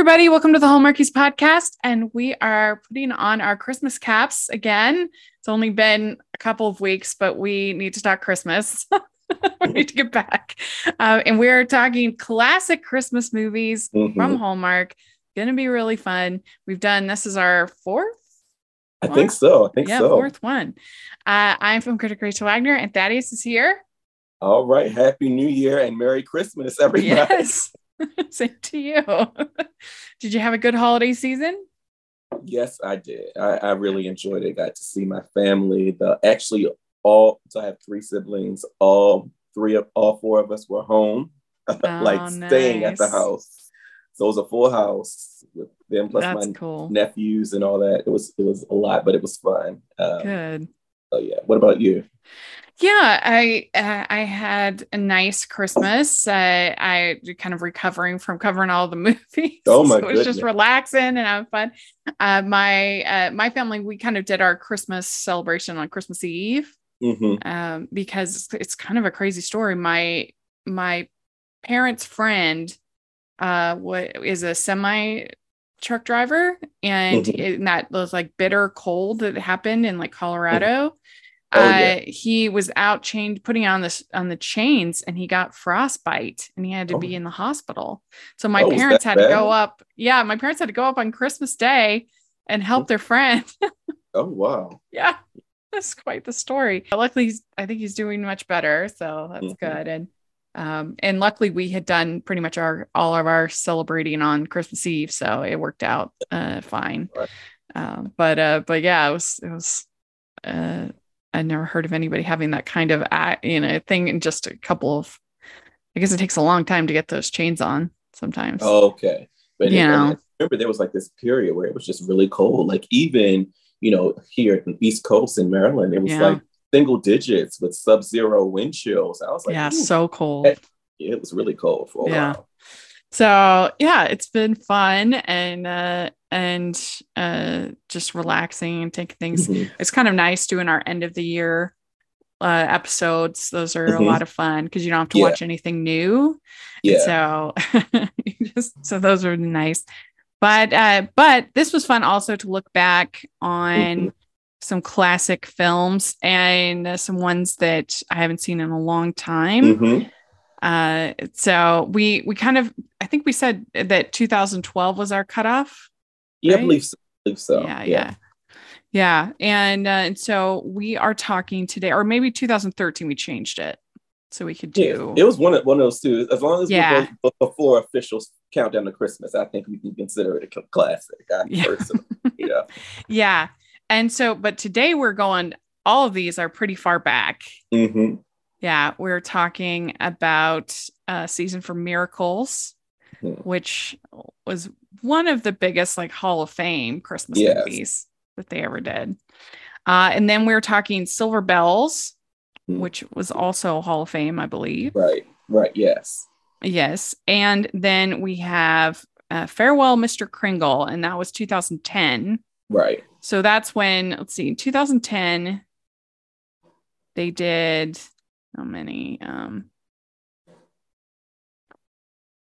everybody. Welcome to the Hallmarkies podcast. And we are putting on our Christmas caps again. It's only been a couple of weeks, but we need to talk Christmas. we need to get back. Uh, and we're talking classic Christmas movies Mhm. from Hallmark. Gonna be really fun. We've done this is our fourth. I think so. I think yeah, so. fourth one. Uh, I'm from critic Rachel Wagner, and Thaddeus is here. All right. Happy New Year and Merry Christmas, everybody. Yes. Same to you. Did you have a good holiday season? Yes, I did. I, I really enjoyed it. Got to see my family. The actually all so I have three siblings. All three of all four of us were home, like Oh, staying at the house. So it was a full house with them plus That's my cool. nephews and all that. It was it was a lot, but it was fun. Um, Good. so yeah. What about you? Yeah, I uh, I had a nice Christmas. Uh, I kind of recovering from covering all the movies. Oh, my so it was just relaxing and having fun. Uh, my uh, my family we kind of did our Christmas celebration on Christmas Eve hmm um, because it's, kind of a crazy story. My my parents' friend uh, what is a semi truck driver, and Mhm. in that those like bitter cold that happened in like Colorado. Oh, uh, he was out chained, putting on this on the chains, and he got frostbite, and he had to Oh. be in the hospital. So my Oh, parents had to go up. Yeah, my parents had to go up on Christmas Day and help their friend. Oh wow. yeah, that's quite the story. But luckily, he's, I think he's doing much better, so that's Mhm. good. And um, and luckily, we had done pretty much our all of our celebrating on Christmas Eve, so it worked out uh, fine. Right. Um, but uh, but yeah, it was it was. Uh, I never heard of anybody having that kind of you know thing in just a couple of. I guess it takes a long time to get those chains on sometimes. Okay. But You know. Remember there was like this period where it was just really cold. Like even, you know, here in the East Coast in Maryland, it was Yeah. like single digits with sub-zero wind chills. I was like, yeah, so cold. It- it was really cold for a Yeah. while. So yeah it's been fun and uh and uh just relaxing and taking things Mhm. it's kind of nice doing our end of the year uh episodes those are a Mhm. lot of fun because you don't have to Yeah. watch anything new Yeah. so just so those are nice but uh but this was fun also to look back on Mhm. some classic films and uh, some ones that i haven't seen in a long time Mhm. Uh, so we we kind of I think we said that 2012 was our cutoff. Yeah, Right? I believe so. I believe so. yeah, yeah, yeah. And uh, and so we are talking today, or maybe 2013 we changed it so we could Yeah. do. It was one of one of those two. As long as Yeah. was before official countdown to Christmas, I think we can consider it a classic. I Yeah. personally, yeah. yeah. And so, but today we're going. All of these are pretty far back. hmm Yeah, we're talking about uh, season for Miracles, Mhm. which was one of the biggest like Hall of Fame Christmas Yes. movies that they ever did. Uh, and then we're talking Silver Bells, Mhm. which was also Hall of Fame, I believe. Right. Right. Yes. Yes. And then we have uh, Farewell, Mr. Kringle, and that was 2010. Right. So that's when, let's see, in 2010, they did how many? Um,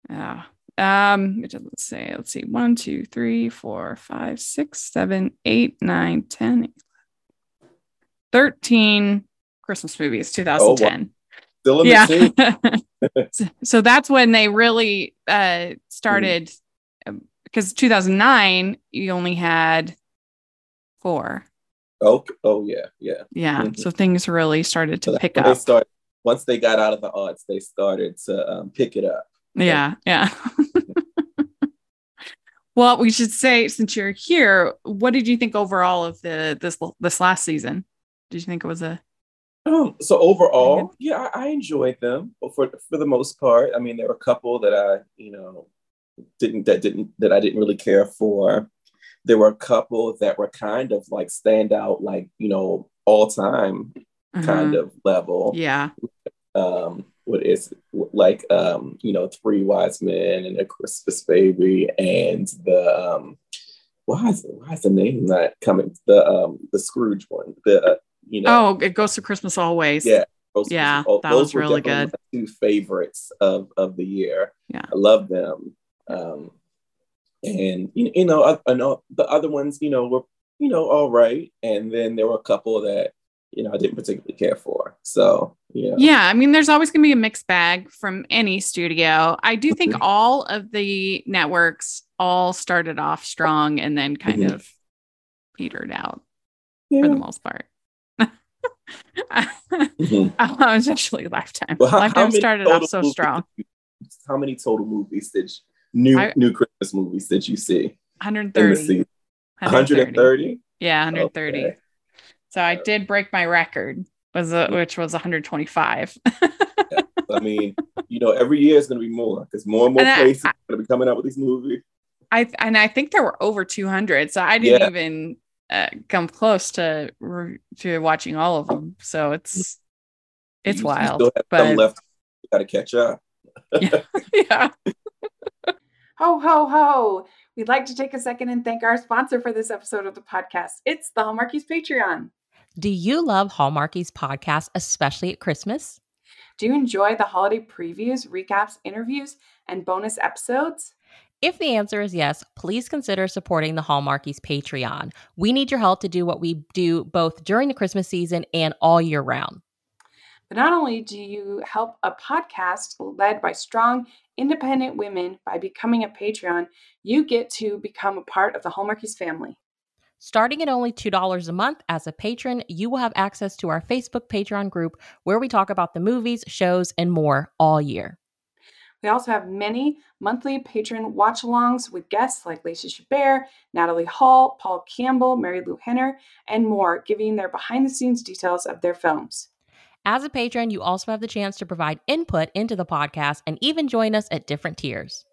yeah. Um, it doesn't say. Let's see. One, two, three, four, five, six, seven, eight, nine, 10, 13 Christmas movies, 2010. Still in yeah. the so, so that's when they really uh started because 2009 you only had four. Oh, oh yeah, yeah. Yeah. Mhm. So things really started to So pick They up. Once they got out of the arts, they started to um, pick it up. Yeah, yeah. well, we should say since you're here, what did you think overall of the this this last season? Did you think it was a Um, so overall, yeah, I, I enjoyed them for for the most part. I mean, there were a couple that I, you know, didn't that didn't that I didn't really care for. There were a couple that were kind of like standout, like you know, all time kind of level. Yeah. um what is like um you know three wise men and a christmas baby and the um why is why is the name not coming the um the scrooge one the uh, you know Oh, it goes to Christmas always. yeah those, Yeah, those that was were really my two favorites of of the year Yeah. i love them um and you, you know, I, I know the other ones, you know, were you know all right, and then there were a couple that you know I didn't particularly care for. So yeah, yeah. I mean, there's always going to be a mixed bag from any studio. I do think all of the networks all started off strong and then kind mm-hmm. of petered out yeah. for the most part. mm-hmm. I was actually Lifetime. Well, how, Lifetime how started off so strong. how many total movies did you, new I, new Christmas movies did you see? 130. 130. Yeah, 130. Okay. So I did break my record, was a, which was 125. yeah, I mean, you know, every year is going to be more because more and more and places I, are going to be coming out with these movies. I and I think there were over 200, so I didn't yeah. even uh, come close to to watching all of them. So it's it's you wild. but left, got to catch up. yeah. yeah. ho ho ho! We'd like to take a second and thank our sponsor for this episode of the podcast. It's the Hallmarkies Patreon. Do you love Hallmarkies podcast, especially at Christmas? Do you enjoy the holiday previews, recaps, interviews, and bonus episodes? If the answer is yes, please consider supporting the Hallmarkies Patreon. We need your help to do what we do both during the Christmas season and all year round. But not only do you help a podcast led by strong, independent women by becoming a Patreon, you get to become a part of the Hallmarkies family. Starting at only $2 a month as a patron, you will have access to our Facebook Patreon group where we talk about the movies, shows, and more all year. We also have many monthly patron watch alongs with guests like Lacey Chabert, Natalie Hall, Paul Campbell, Marilu Henner, and more, giving their behind the scenes details of their films. As a patron, you also have the chance to provide input into the podcast and even join us at different tiers.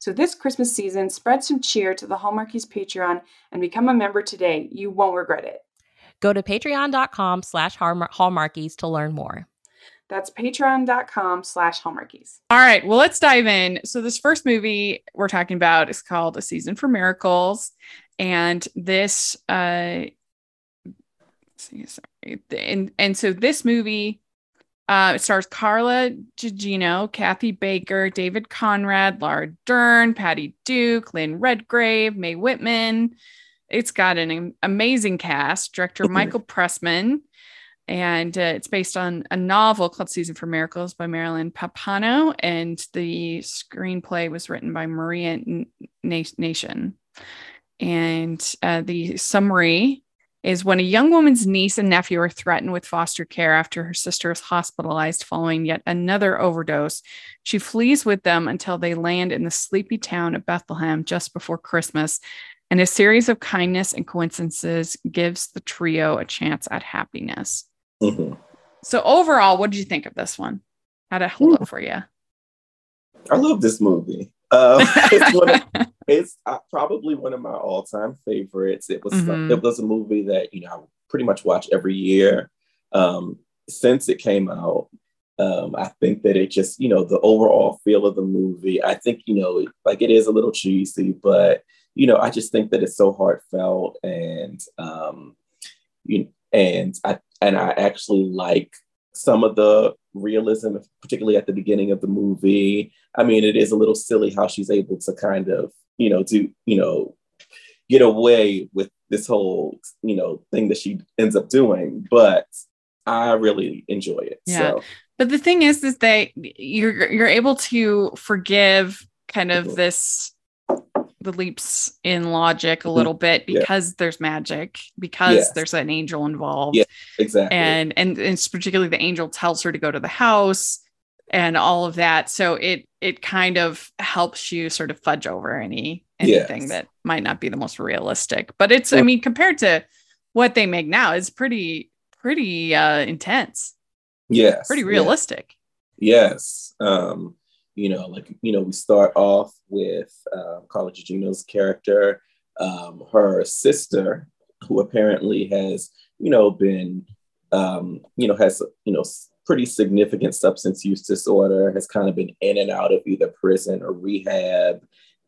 So this Christmas season, spread some cheer to the Hallmarkies Patreon and become a member today. You won't regret it. Go to patreon.com slash hallmarkies to learn more. That's patreon.com slash hallmarkies. All right, well, let's dive in. So, this first movie we're talking about is called A Season for Miracles. And this, uh, see, sorry. And, and so this movie, uh, it stars Carla Gugino, Kathy Baker, David Conrad, Laura Dern, Patty Duke, Lynn Redgrave, Mae Whitman. It's got an amazing cast. Director Michael Pressman and uh, it's based on a novel called Season for Miracles by Marilyn Pappano. and the screenplay was written by Maria Nation. And uh, the summary is when a young woman's niece and nephew are threatened with foster care after her sister is hospitalized following yet another overdose, she flees with them until they land in the sleepy town of Bethlehem just before Christmas. And a series of kindness and coincidences gives the trio a chance at happiness. Mm-hmm. So overall, what did you think of this one? How'd it hold up for you? I love this movie. Uh, it's, of, it's uh, probably one of my all-time favorites. It was mm-hmm. it was a movie that you know I pretty much watch every year um, since it came out. Um, I think that it just you know the overall feel of the movie. I think you know like it is a little cheesy, but you know I just think that it's so heartfelt and um, you and I and I actually like some of the realism, particularly at the beginning of the movie. I mean, it is a little silly how she's able to kind of, you know, do, you know, get away with this whole, you know, thing that she ends up doing. But I really enjoy it. Yeah. So. But the thing is, is that you're you're able to forgive kind of mm-hmm. this the leaps in logic a mm-hmm. little bit because yeah. there's magic because yes. there's an angel involved. Yeah exactly. And, and and it's particularly the angel tells her to go to the house and all of that. So it it kind of helps you sort of fudge over any anything yes. that might not be the most realistic. But it's i mean compared to what they make now it's pretty pretty uh intense. Yes. Pretty realistic. Yes. Um you know, like, you know, we start off with um, Carla Gugino's character, um, her sister, who apparently has, you know, been, um, you know, has, you know, pretty significant substance use disorder, has kind of been in and out of either prison or rehab.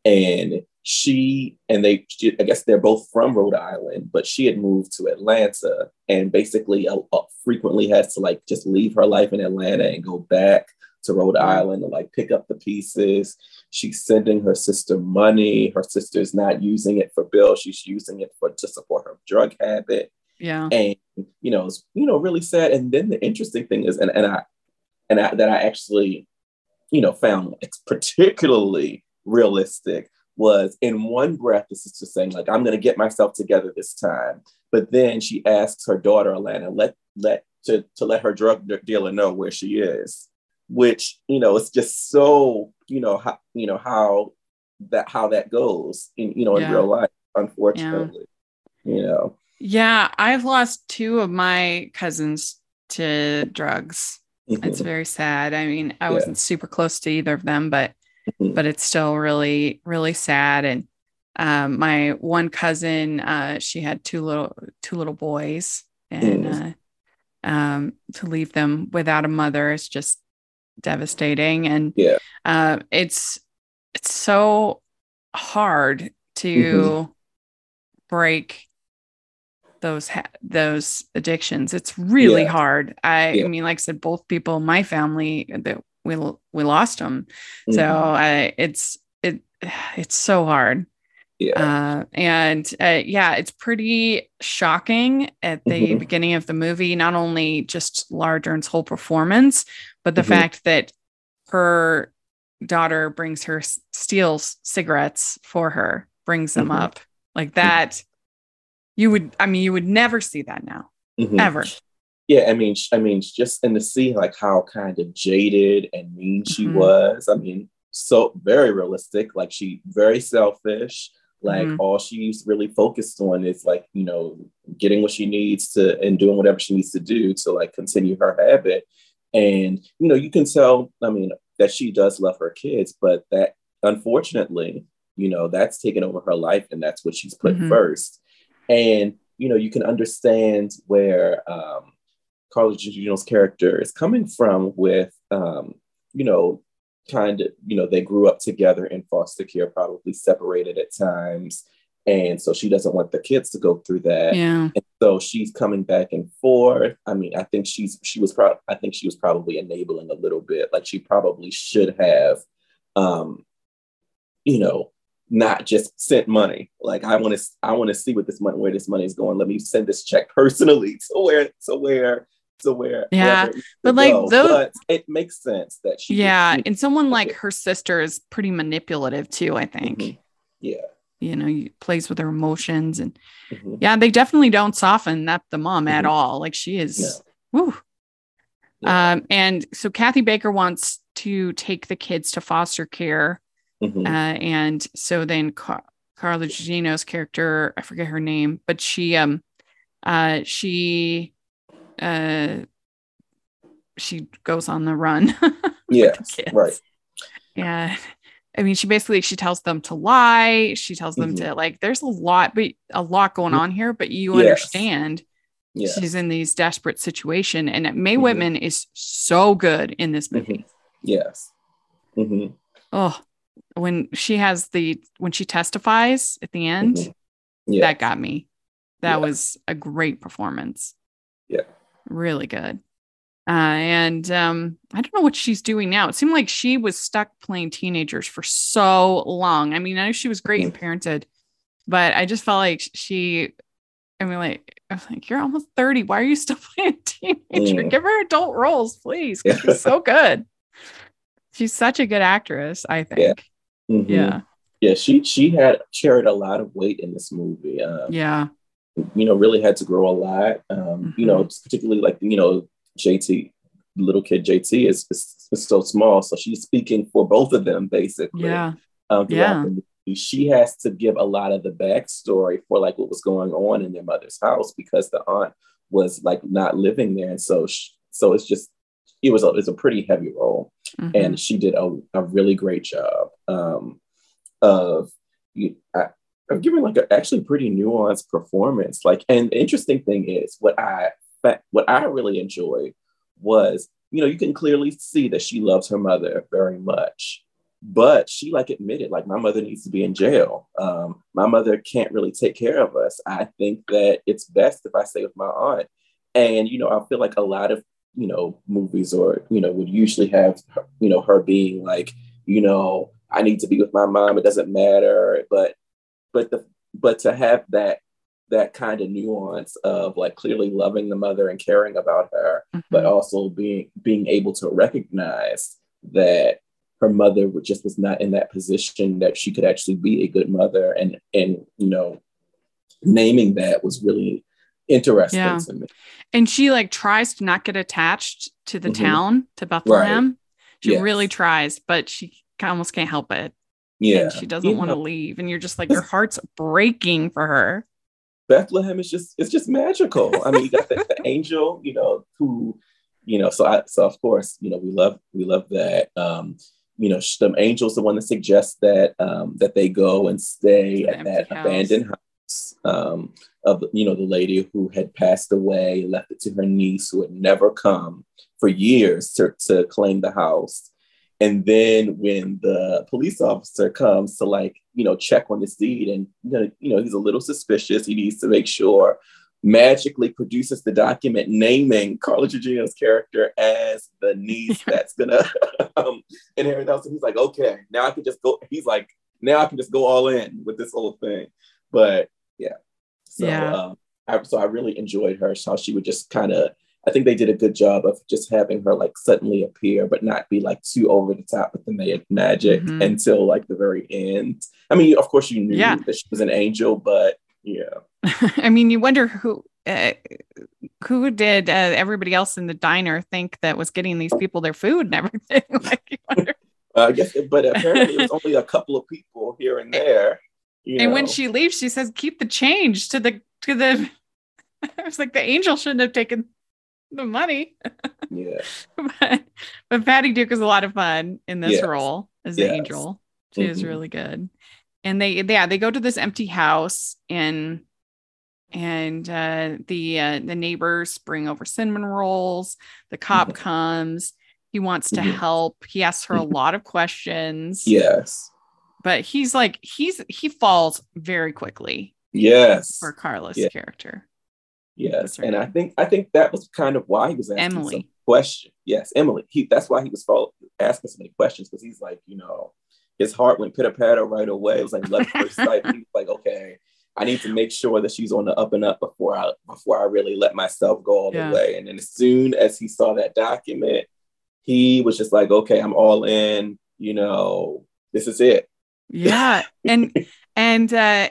And she and they, she, I guess they're both from Rhode Island, but she had moved to Atlanta and basically uh, uh, frequently has to like just leave her life in Atlanta and go back to Rhode Island to like pick up the pieces she's sending her sister money. Her sister's not using it for bills; she's using it for to support her drug habit. Yeah, and you know, it's you know really sad. And then the interesting thing is, and and I and I, that I actually, you know, found particularly realistic was in one breath, the sister saying like, "I'm going to get myself together this time," but then she asks her daughter Alana, "Let let to to let her drug dealer know where she is." Which you know it's just so you know how you know how that how that goes in you know in yeah. real life unfortunately yeah. you know yeah i've lost two of my cousins to drugs mm-hmm. it's very sad i mean i yeah. wasn't super close to either of them but mm-hmm. but it's still really really sad and um, my one cousin uh, she had two little two little boys and mm. uh, um, to leave them without a mother is just devastating and yeah uh, it's it's so hard to mm-hmm. break those ha- those addictions it's really yeah. hard i yeah. i mean like i said both people in my family that we we lost them mm-hmm. so I, it's it it's so hard yeah. Uh, and uh, yeah, it's pretty shocking at the mm-hmm. beginning of the movie, not only just Laura Dern's whole performance, but the mm-hmm. fact that her daughter brings her steals cigarettes for her, brings them mm-hmm. up like that. You would, I mean, you would never see that now, mm-hmm. ever. Yeah, I mean, I mean, just and to see like how kind of jaded and mean she mm-hmm. was. I mean, so very realistic. Like she very selfish like mm-hmm. all she's really focused on is like, you know, getting what she needs to and doing whatever she needs to do to like continue her habit. And, you know, you can tell, I mean, that she does love her kids, but that unfortunately, you know, that's taken over her life and that's what she's put mm-hmm. first. And, you know, you can understand where um, Carla Gugino's character is coming from with, um, you know, kind of, you know, they grew up together in foster care, probably separated at times. And so she doesn't want the kids to go through that. Yeah. And so she's coming back and forth. I mean, I think she's she was proud. I think she was probably enabling a little bit. Like she probably should have um, you know, not just sent money. Like I want to I want to see what this money where this money is going. Let me send this check personally to where to where to where yeah but like go. those but it makes sense that she yeah and someone like her sister is pretty manipulative too i think mm-hmm. yeah you know plays with her emotions and mm-hmm. yeah they definitely don't soften that the mom mm-hmm. at all like she is yeah. woo yeah. um and so kathy baker wants to take the kids to foster care mm-hmm. uh, and so then Car- carla gugino's character i forget her name but she um uh she uh she goes on the run. yeah, right. Yeah. I mean, she basically she tells them to lie. She tells them mm-hmm. to like. There's a lot, but a lot going on here. But you yes. understand, yes. she's in these desperate situation, and Mae mm-hmm. Whitman is so good in this movie. Mm-hmm. Yes. Mm-hmm. Oh, when she has the when she testifies at the end, mm-hmm. yes. that got me. That was a great performance. Yeah really good. Uh, and um, I don't know what she's doing now. It seemed like she was stuck playing teenagers for so long. I mean, I know she was great in mm-hmm. Parenthood, but I just felt like she. I mean, like I was like, you're almost thirty. Why are you still playing teenager? Mm. Give her adult roles, please. Yeah. She's so good. She's such a good actress. I think. Yeah. Mm-hmm. yeah. Yeah. She she had carried a lot of weight in this movie. Um, yeah you know, really had to grow a lot. Um, mm-hmm. You know, mm-hmm. particularly like, you know, JT, little kid JT is, is, is, so small. So she's speaking for both of them, basically. Yeah. Um, yeah. She has to give a lot of the backstory for like what was going on in their mother's house because the aunt was like not living there. And so, she, so it's just, it was a, it's a pretty heavy role. Mm-hmm. And she did a, a really great job um, of, you, I, I've given like a actually pretty nuanced performance. Like, and the interesting thing is what I what I really enjoyed was, you know, you can clearly see that she loves her mother very much, but she like admitted, like, my mother needs to be in jail. Um, my mother can't really take care of us. I think that it's best if I stay with my aunt. And you know, I feel like a lot of you know movies or you know would usually have you know her being like, you know, I need to be with my mom. It doesn't matter. But but the but to have that that kind of nuance of like clearly loving the mother and caring about her, mm-hmm. but also being being able to recognize that her mother just was not in that position that she could actually be a good mother and and you know naming that was really interesting yeah. to me. And she like tries to not get attached to the mm-hmm. town to Bethlehem. Right. She yes. really tries, but she almost can't help it. Yeah. And she doesn't want to leave. And you're just like, your heart's breaking for her. Bethlehem is just, it's just magical. I mean, you got the, the angel, you know, who, you know, so I, so of course, you know, we love, we love that. Um, you know, the angel's the one that suggests that, um, that they go and stay at that house. abandoned house. Um, of you know the lady who had passed away, left it to her niece who had never come for years to, to claim the house. And then when the police officer comes to like, you know, check on this deed and you know, you know, he's a little suspicious. He needs to make sure magically produces the document naming Carla Gugino's character as the niece that's gonna um, inherit the house. And he's like, okay, now I can just go. He's like, now I can just go all in with this whole thing. But yeah, so, yeah. Um, I, so I really enjoyed her, how she would just kind of, I think they did a good job of just having her like suddenly appear, but not be like too over the top with the magic mm-hmm. until like the very end. I mean, of course, you knew yeah. that she was an angel, but yeah. I mean, you wonder who. Uh, who did uh, everybody else in the diner think that was getting these people their food and everything? like, uh, I guess, but apparently it was only a couple of people here and there. You and know. when she leaves, she says, "Keep the change to the to the." I was like, the angel shouldn't have taken the money. Yeah. but but Patty Duke is a lot of fun in this yes. role as yes. the angel. She mm-hmm. is really good. And they yeah, they go to this empty house and and uh, the uh, the neighbors bring over cinnamon rolls. The cop mm-hmm. comes. He wants to mm-hmm. help. He asks her a mm-hmm. lot of questions. Yes but he's like he's he falls very quickly. Yes. For Carla's yeah. character. Yes, and I think I think that was kind of why he was asking Emily. some question. Yes, Emily. He that's why he was follow, asking so many questions because he's like, you know, his heart went pitter patter right away. It was like love first sight. He was like, okay, I need to make sure that she's on the up and up before I before I really let myself go all yeah. the way. And then as soon as he saw that document, he was just like, okay, I'm all in. You know, this is it. Yeah. And and uh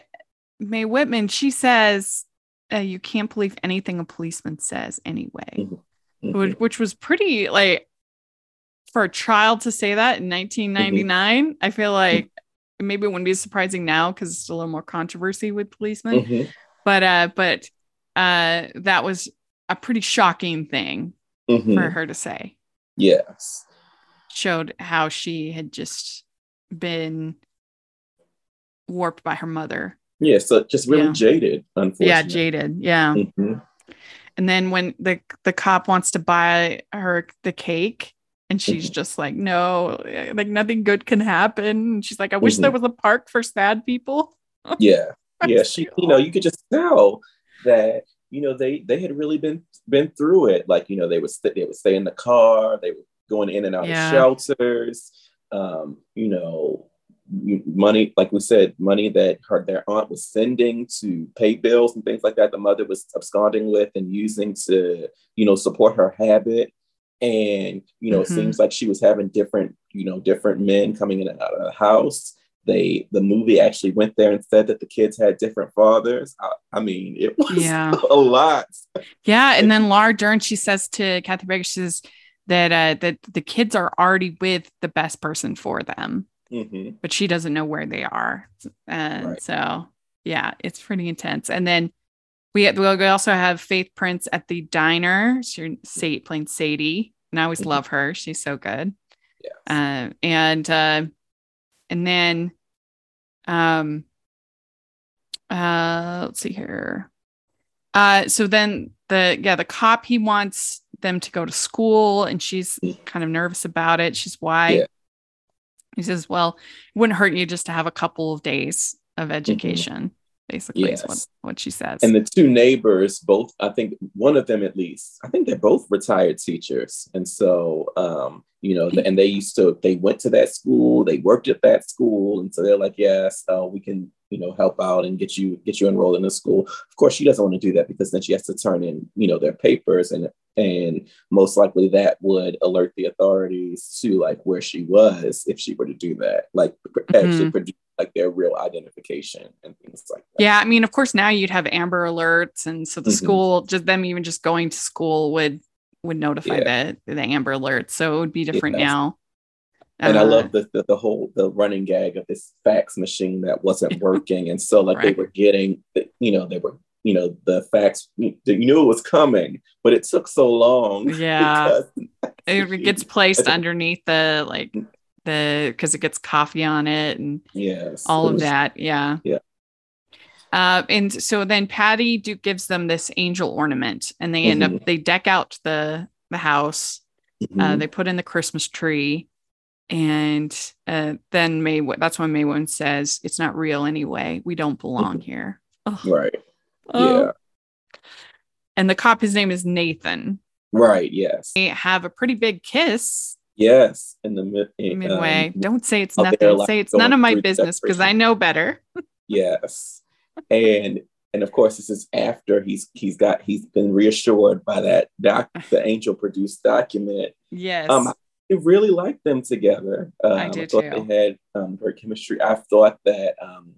Mae Whitman, she says uh, you can't believe anything a policeman says anyway. Mm-hmm. mm-hmm. Which, which, was pretty like for a child to say that in 1999. Mm-hmm. I feel like maybe it wouldn't be surprising now because it's a little more controversy with policemen. Mm-hmm. But uh but uh that was a pretty shocking thing for her to say. Yes. Showed how she had just been warped by her mother. Yeah, so just really yeah. jaded, unfortunately. Yeah, jaded. Yeah. Mm-hmm. And then when the the cop wants to buy her the cake, and she's mm-hmm. just like, no, like nothing good can happen. And she's like, I wish mm-hmm. there was a park for sad people. yeah, yeah. She, you know, you could just tell that you know they they had really been been through it. Like you know, they would st- they would stay in the car, they were going in and out yeah. of shelters. Um, you know, money, like we said, money that her their aunt was sending to pay bills and things like that. The mother was absconding with and using to, you know, support her habit. And you know, mm-hmm. it seems like she was having different, you know, different men coming in and out of the house. They the movie actually went there and said that the kids had different fathers. I, I mean, it was yeah. a lot. Yeah, and then Laura Dern, she says to Kathy Baker, she says that uh, that the kids are already with the best person for them. Mm-hmm. But she doesn't know where they are. And right. so, yeah, it's pretty intense. And then we, we also have Faith Prince at the diner. She's playing Sadie. And I always mm-hmm. love her. She's so good. Yes. Uh, and, uh, and then, um, uh, let's see here. Uh, so then the, yeah, the cop, he wants them to go to school and she's mm. kind of nervous about it. She's why yeah. He says, Well, it wouldn't hurt you just to have a couple of days of mm-hmm. education. Mm-hmm. basically Yes. is what, what she says. and the two neighbors both i think one of them at least i think they're both retired teachers and so um you know and they used to they went to that school they worked at that school and so they're like yes uh, we can you know help out and get you get you enrolled in the school of course she doesn't want to do that because then she has to turn in you know their papers and and most likely that would alert the authorities to like where she was if she were to do that like actually Mhm. produce like their real identification and things like that yeah, I mean, of course, now you'd have Amber Alerts, and so the Mhm. school, just them even just going to school would would notify Yeah. the the Amber Alerts. So it would be different Yes. now. and I Uh, love the, the the whole the running gag of this fax machine that wasn't working, and so like Right. they were getting, you know, they were, you know, the fax, you knew it was coming, but it took so long. Yeah. it gets placed underneath the like the because it gets coffee on it and yes, all of that. Yeah. Yeah. Uh, and so then Patty Duke gives them this angel ornament, and they end Mhm. up they deck out the the house. Uh, Mhm. they put in the Christmas tree, and uh, then Mae that's when Mae Whitman says it's not real anyway. We don't belong here. Ugh. right, Oh. yeah, And the cop, his name is Nathan. right, yes, They have a pretty big kiss yes, in the mid, in, midway. um, don't say it's nothing. like, say it's none of my business because I know better. yes, and and of course this is after he's he's got he's been reassured by that doc the angel produced document Yes. Um, I really liked them together. Um, I do thought too. they had um, great chemistry. I thought that um,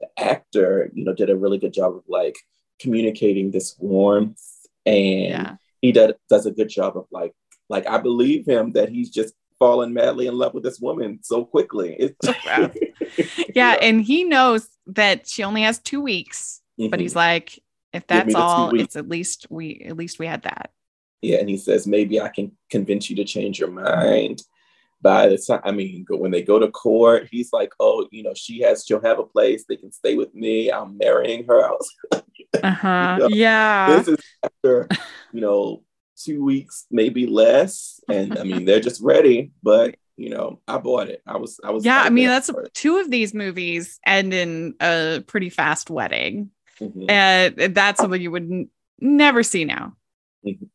the actor, you know, did a really good job of like communicating this warmth, and yeah. he does does a good job of like like I believe him that he's just fallen madly in love with this woman so quickly. It's Wow. Yeah. And he knows that she only has two weeks, but Mhm. he's like, if that's all, it's at least we at least we had that. Yeah, and he says maybe I can convince you to change your mind. By the time, I mean, when they go to court, he's like, "Oh, you know, she has, she'll have a place. They can stay with me. I'm marrying her." I was Uh-huh. Yeah. This is after, you know, two weeks, maybe less, and I mean, they're just ready. But you know, I bought it. I was, I was. Yeah, I mean that's two of these movies end in a pretty fast wedding, Mhm. and that's something you would n- never see now. Mhm.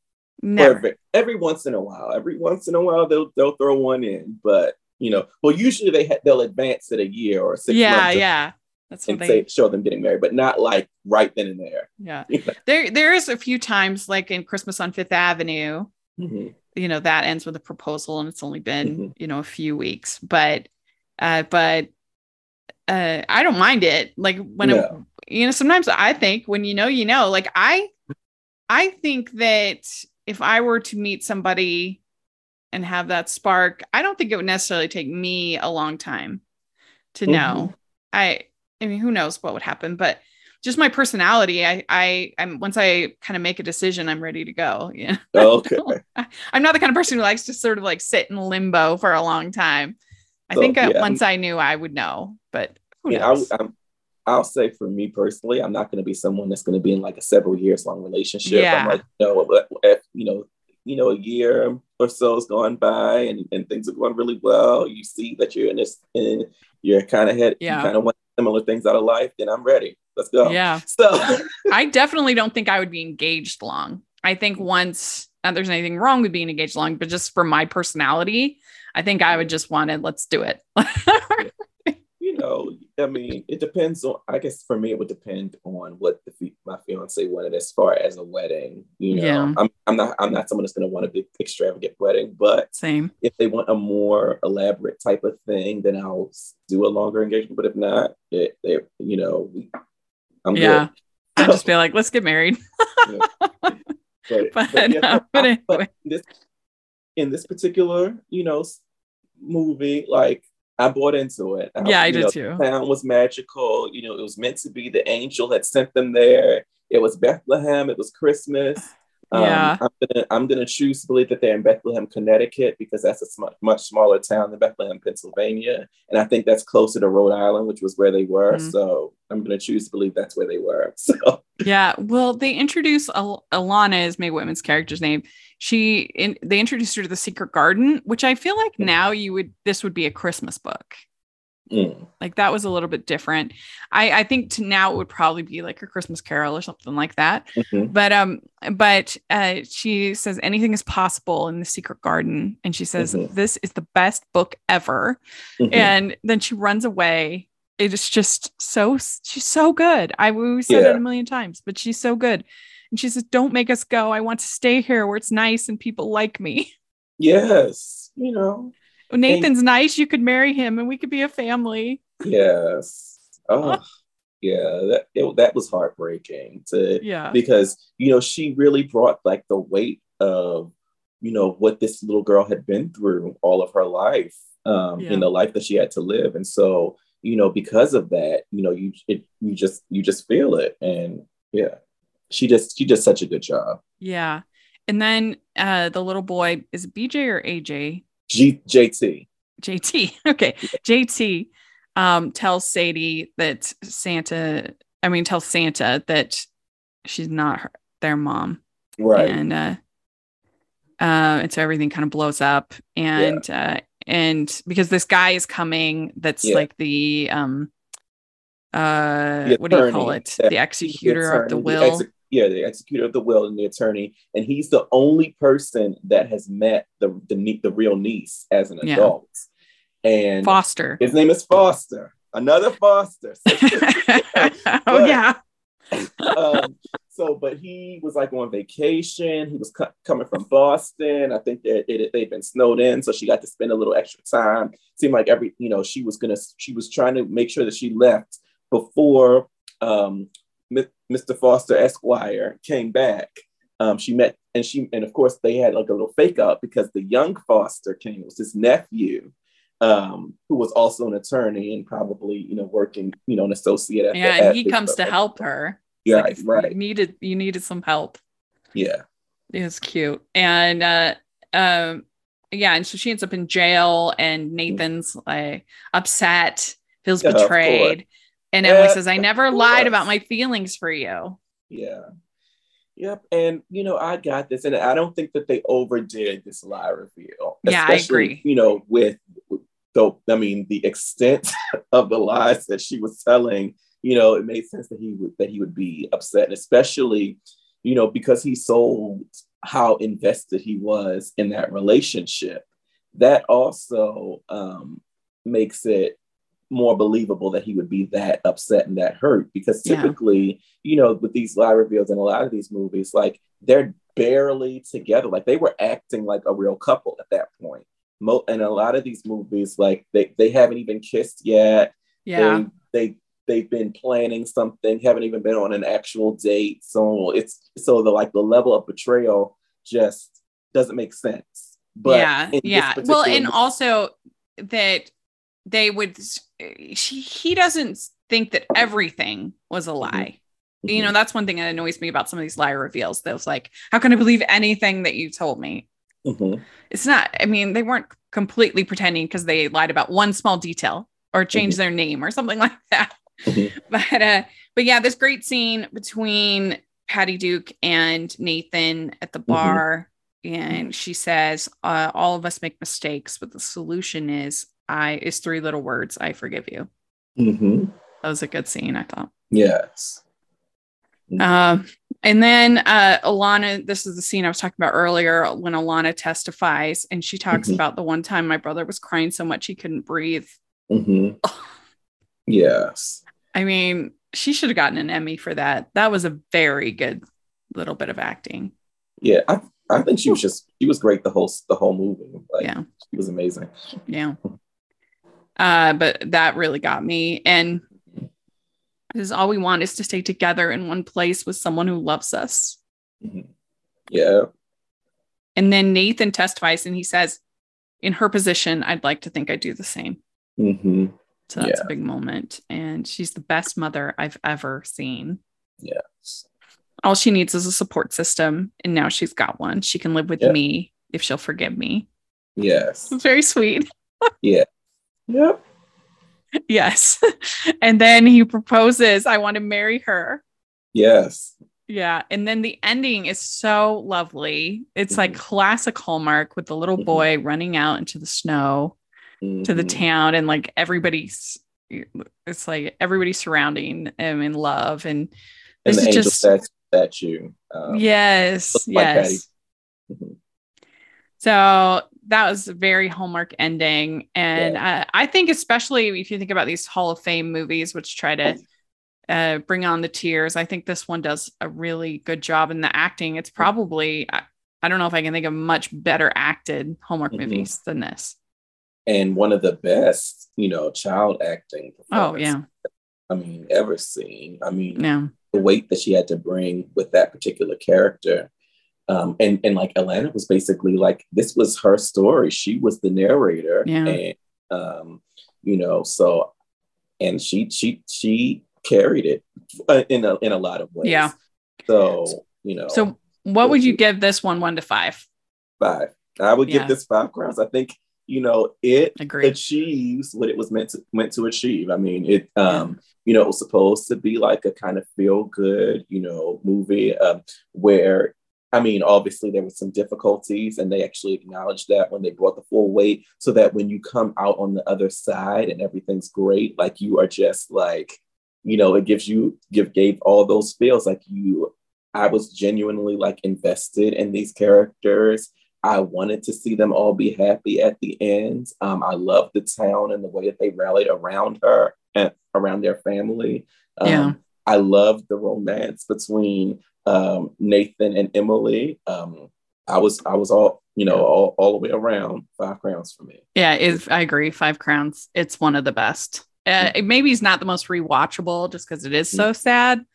Never. Perfect. Every once in a while, every once in a while, they'll they'll throw one in. But you know, well, usually they ha- they'll advance it a year or six Yeah, months. yeah. That's what they. say show them getting married, but not like right then and there. yeah, there there is a few times like in Christmas on Fifth Avenue, Mhm. you know that ends with a proposal, and it's only been Mhm. you know a few weeks, but uh, but uh, I don't mind it. Like when it, you know, sometimes I think when you know, you know. Like I, I think that if I were to meet somebody and have that spark, I don't think it would necessarily take me a long time to know. I, I mean, who knows what would happen, but just my personality, I, I, I'm once I kind of make a decision, I'm ready to go. Yeah. Okay. I, I'm not the kind of person who likes to sort of like sit in limbo for a long time. I So, think uh, yeah. once I knew, I would know, but who Yeah, knows? I, I'm, I'll say for me personally, I'm not going to be someone that's going to be in like a several years long relationship. Yeah. I'm like, no, if, you know, you know, a year or so has gone by and, and things are going really well. You see that you're in this, and you're kind of head, Yeah. you kind of want similar things out of life. Then I'm ready. Let's go. yeah. So I definitely don't think I would be engaged long. I think once not there's anything wrong with being engaged long, but just for my personality, I think I would mm. just want to let's do it. you know, I mean, it depends on. I guess for me, it would depend on what the my fiance wanted as far as a wedding. You know, Yeah. I'm, I'm not I'm not someone that's going to want a big extravagant wedding, but Same. if they want a more elaborate type of thing, then I'll do a longer engagement. But if not, it, they, you know, I'm Yeah. good. I'd just be like, let's get married. But, But, but, yeah, but but but in this in this particular, you know, movie, like I bought into it. Yeah, I did know, too. The town was magical. You know, it was meant to be. The angel had sent them there. It was Bethlehem. It was Christmas. Um, Yeah. I'm gonna I'm gonna choose to believe that they're in Bethlehem, Connecticut, because that's a sm- much smaller town than Bethlehem, Pennsylvania, and I think that's closer to Rhode Island, which was where they were. Mhm. So I'm gonna choose to believe that's where they were. So Yeah. Well, they introduce Al- Alana as Mae Whitman's character's name. She in, they introduced her to the Secret Garden, which I feel like now you would this would be a Christmas book. Mm. Like that was a little bit different. I I think to now it would probably be like a Christmas Carol or something like that. Mhm. But um, but uh, she says anything is possible in the Secret Garden, and she says Mhm. this is the best book ever. Mhm. And then she runs away. It is just so she's so good. I we said it a million times, but she's so good. And she says, "Don't make us go. I want to stay here where it's nice and people like me." Yes, you know, Nathan's nice. You could marry him, and we could be a family. yes. Oh, yeah, that it, that was heartbreaking to Yeah, because you know she really brought like the weight of you know what this little girl had been through all of her life um Yeah. in the life that she had to live and so you know because of that you know you it, you just you just feel it and yeah she just she does such a good job yeah. And then uh, the little boy is BJ or AJ? G- jt JT. Okay. JT um, tells Sadie that Santa, I mean, tells Santa that she's not her, their mom. right And, uh, uh, and so everything kind of blows up. And, uh, and because this guy is coming, that's Yeah. like the, um, uh, The what do you call it? The executor of the will. exe- yeah the executor of the will and the attorney and he's the only person that has met the the, the real niece as an Yeah. adult and Foster. His name is Foster. Another Foster. oh, yeah. um, so, but he was like on vacation. He was co- coming from Boston. I think that it, they'd been snowed in, so she got to spend a little extra time. Seemed like every, you know, she was gonna, she was trying to make sure that she left before um, Mr. Foster Esquire came back. Um, she met, and she, and of course, they had like a little fake out because the young Foster came. It was his nephew. Um, who was also an attorney and probably, you know, working, you know, an associate. At the- Yeah. at And he the- comes to help her. Yeah, like right. You needed, you needed some help. Yeah. It was cute. And uh um yeah, and so she ends up in jail and Nathan's like upset, feels Yeah, betrayed. And Emily Yeah, says, I never lied about my feelings for you. Yeah. Yep. And you know, I got this, and I don't think that they overdid this lie reveal. Yeah, I especially, agree. You know, with the I mean, the extent of the lies that she was telling, you know, it made sense that he would that he would be upset, and especially, you know, because he sold how invested he was in that relationship. That also um, makes it more believable that he would be that upset and that hurt because Yeah. typically you know with these lie reveals in a lot of these movies like they're barely together like they were acting like a real couple at that point Mo- and a lot of these movies like they, they haven't even kissed yet Yeah. they, they they've been planning something haven't even been on an actual date so it's so the like the level of betrayal just doesn't make sense but yeah. Yeah. Well, and also that they would she he doesn't think that everything was a lie. movie- You know, that's one thing that annoys me about some of these lie reveals. Was like, how can I believe anything that you told me? Mhm. it's not i mean they weren't completely pretending because they lied about one small detail or changed their name or something like that Mhm. but uh but yeah this great scene between patty duke and nathan at the bar and she says uh, all of us make mistakes but the solution is i is three little words i forgive you Mhm. that was a good scene i thought yes um, and then uh, Alana, this is the scene I was talking about earlier when Alana testifies and she talks Mhm. about the one time my brother was crying so much he couldn't breathe. Mhm. yes I mean, she should have gotten an Emmy for that. That was a very good little bit of acting. Yeah, I, I think she was just she was great the whole the whole movie. Like Yeah. she was amazing. Yeah. Uh, but that really got me. And this is all we want is to stay together in one place with someone who loves us. Yeah, And then Nathan testifies and he says, in her position, I'd like to think I do the same. hmm So that's Yeah. a big moment. And she's the best mother I've ever seen. yes, All she needs is a support system. And now she's got one. She can live with Yeah. me if she'll forgive me. yes, It's very sweet. Yep. Yes. and then he proposes, I want to marry her. Yes, Yeah. And then the ending is so lovely. It's like Mhm. classic Hallmark with the little Mhm. boy running out into the snow to the Mhm. town and like everybody's it's like everybody surrounding him in love and and this the is angel just stat- statue. Um, yes looks like yes Mhm. so that was a very hallmark ending and uh, i think especially if you think about these hall of fame movies which try to uh, bring on the tears i think this one does a really good job in the acting it's probably I, I don't know if i can think of much better acted hallmark Mhm. movies than this and one of the best, you know, child acting. oh yeah I mean, ever seen. I mean, yeah the weight that she had to bring with that particular character. Um, and and like Alana was basically like this was her story. She was the narrator, Yeah. and um, you know, so and she she she carried it uh, in a in a lot of ways. Yeah. So you know, so what would you give this one one to five five. I would Yeah. give this five crowns. I think you know it Agreed. achieves what it was meant to meant to achieve. I mean, it um, you know, it was supposed to be like a kind of feel good, you know, movie um, where I mean, obviously there were some difficulties, and they actually acknowledged that when they brought the full weight, so that when you come out on the other side and everything's great, like you are just like, you know, it gives you give gave all those feels like you. I was genuinely like invested in these characters. I wanted to see them all be happy at the end. Um, I love the town and the way that they rallied around her and around their family. Um, Yeah. I loved the romance between um, Nathan and Emily. Um, I was I was all you know all, all the way around five crowns for me. Yeah, if I agree, Five Crowns. It's one of the best. Uh, it maybe it's not the most rewatchable just because it is so sad,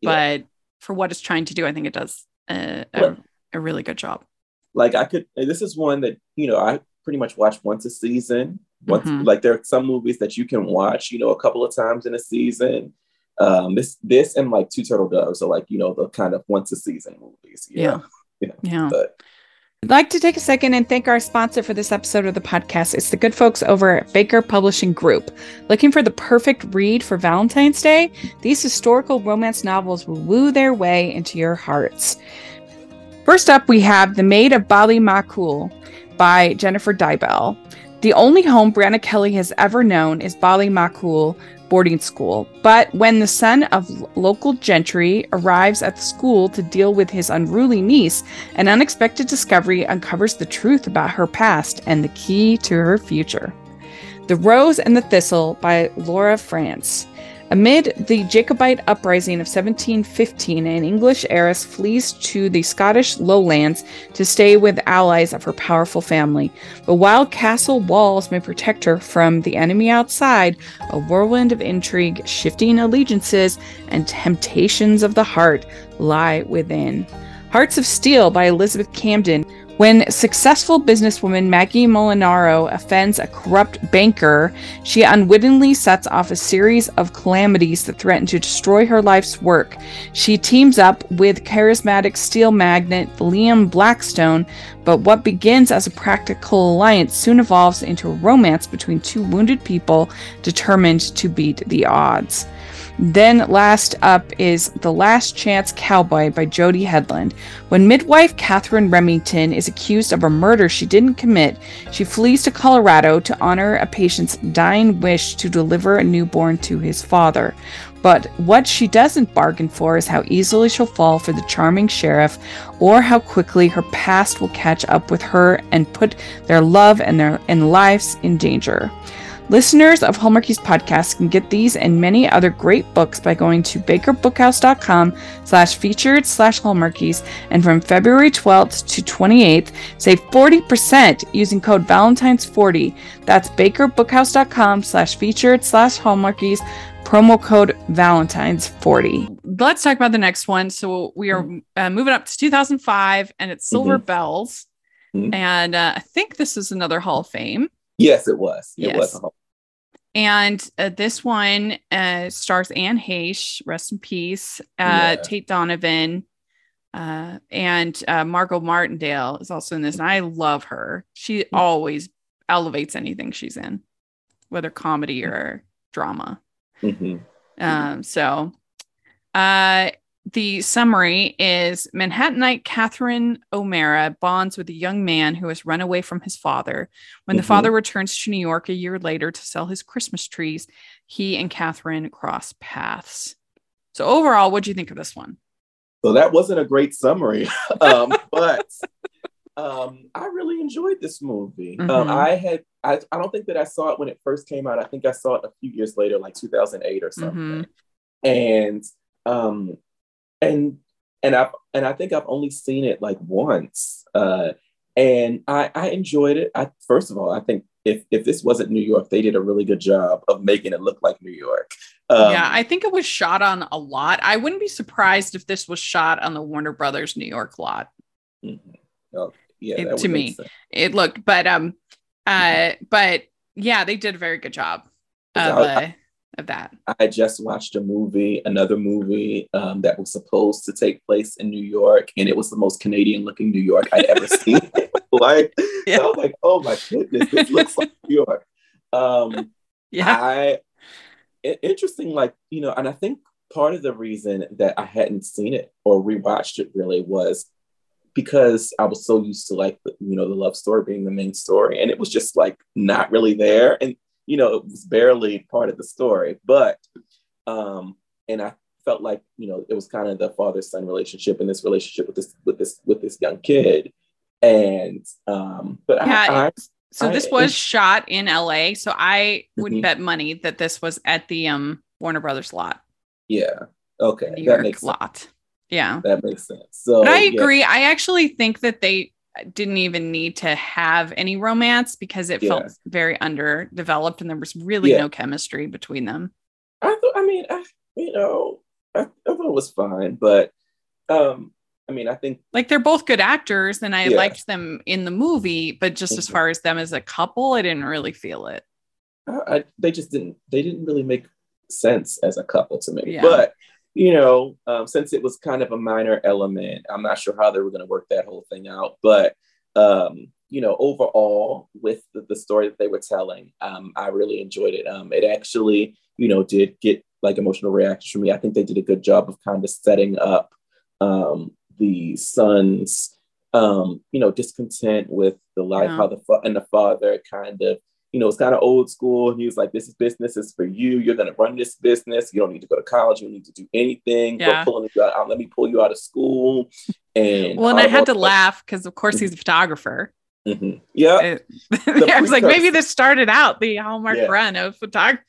Yeah. but for what it's trying to do, I think it does uh, a, a really good job. Like I could this is one that you know I pretty much watch once a season. Once Mhm. like there are some movies that you can watch you know a couple of times in a season. Um, this this and like Two Turtle Doves are like you know the kind of once a season movies. Yeah. Yeah. Yeah. But I'd like to take a second and thank our sponsor for this episode of the podcast. It's the good folks over at Baker Publishing Group. Looking for the perfect read for Valentine's Day? These historical romance novels will woo their way into your hearts. First up, we have The Maid of Ballymacool by Jennifer Deibel. The only home Brianna Kelly has ever known is Ballymacool boarding school. But when the son of local gentry arrives at the school to deal with his unruly niece, an unexpected discovery uncovers the truth about her past and the key to her future. The Rose and the Thistle by Laura Frantz. Amid the Jacobite uprising of 1715, an English heiress flees to the Scottish lowlands to stay with allies of her powerful family. But while castle walls may protect her from the enemy outside, a whirlwind of intrigue, shifting allegiances, and temptations of the heart lie within. Hearts of Steel by Elizabeth Camden. When successful businesswoman Maggie Molinaro offends a corrupt banker, she unwittingly sets off a series of calamities that threaten to destroy her life's work. She teams up with charismatic steel magnate Liam Blackstone, but what begins as a practical alliance soon evolves into a romance between two wounded people determined to beat the odds. Then last up is The Last Chance Cowboy by Jody Hedlund. When midwife Catherine Remington is accused of a murder she didn't commit, she flees to Colorado to honor a patient's dying wish to deliver a newborn to his father. But what she doesn't bargain for is how easily she'll fall for the charming sheriff, or how quickly her past will catch up with her and put their love and their and lives in danger. Listeners of Hallmarkies podcast can get these and many other great books by going to bakerbookhouse.com slash featured slash hallmarkies and from February 12th to 28th, save 40% using code Valentine's40. That's bakerbookhouse.com slash featured slash hallmarkies, promo code Valentine's40. Let's talk about the next one. So we are uh, moving up to 2005 and it's Silver Bells. Mhm. And uh, I think this is another Hall of Fame. yes, it was. It Yes. was. And uh, this one uh, stars Anne Heche, rest in peace, uh, Yeah. Tate Donovan, uh, and uh, Margot Martindale is also in this. And I love her. She Mm. always elevates anything she's in, whether comedy or drama. Mhm. Um, so uh, the summary is Manhattanite Catherine O'Mara bonds with a young man who has run away from his father. When the Mhm. father returns to New York a year later to sell his Christmas trees, he and Catherine cross paths. So overall, what do you think of this one? So that wasn't a great summary, um, but um, I really enjoyed this movie. Um, Mhm. I had, I, I don't think that I saw it when it first came out. I think I saw it a few years later, like 2008 or something. And um, and and I and I think I've only seen it like once. Uh, and I I enjoyed it. I first of all, I think if if this wasn't New York, they did a really good job of making it look like New York. Um, yeah, I think it was shot on a lot. I wouldn't be surprised if this was shot on the Warner Brothers New York lot. mhm. Oh, yeah, It- to me. sense. It looked, but um, uh, but yeah, they did a very good job of, I- uh, of that. I just watched a movie, another movie um, that was supposed to take place in New York, and it was the most Canadian looking New York I'd ever seen. like, Yeah. I was like, oh my goodness, this looks like New York. Um, Yeah, I, i- interesting, like, you know, and I think part of the reason that I hadn't seen it or rewatched it really was because I was so used to like, the, you know, the love story being the main story, and it was just like not really there. And you know, it was barely part of the story, but um, and I felt like you know it was kind of the father son relationship and this relationship with this with this with this young kid, and um, but Yeah, I, I so I- this was shot in LA. So I would Mhm. bet money that this was at the um Warner Brothers lot, yeah okay New that York makes sense. lot. Yeah. that makes sense. So But I yeah. agree. I actually think that they didn't even need to have any romance because it felt very underdeveloped and there was really Yeah. no chemistry between them. I thought, I mean, I, you know, I, I thought it was fine, but um, I mean, I think Like they're both good actors and I Yeah. liked them in the movie, but just as Mhm. far as them as a couple, I didn't really feel it. I, I, they just didn't, they didn't really make sense as a couple to me. Yeah. But you know, um, since it was kind of a minor element, I'm not sure how they were going to work that whole thing out. But um, you know, overall, with the, the story that they were telling, um, I really enjoyed it. Um, it actually, you know, did get like emotional reactions from me. I think they did a good job of kind of setting up um, the son's, um, you know, discontent with the life, Yeah. how the fa- and the father kind of, you know, it's kind of old school. He was like, "This is business. Is for you. You're going to run this business. You don't need to go to college. You don't need to do anything. Yeah. Pulling you out. Let me pull you out of school." And Well, and I had to that- laugh because, of course, he's a photographer. Mhm. Yeah, I was like, maybe this started out the Hallmark Yeah. run of photographers.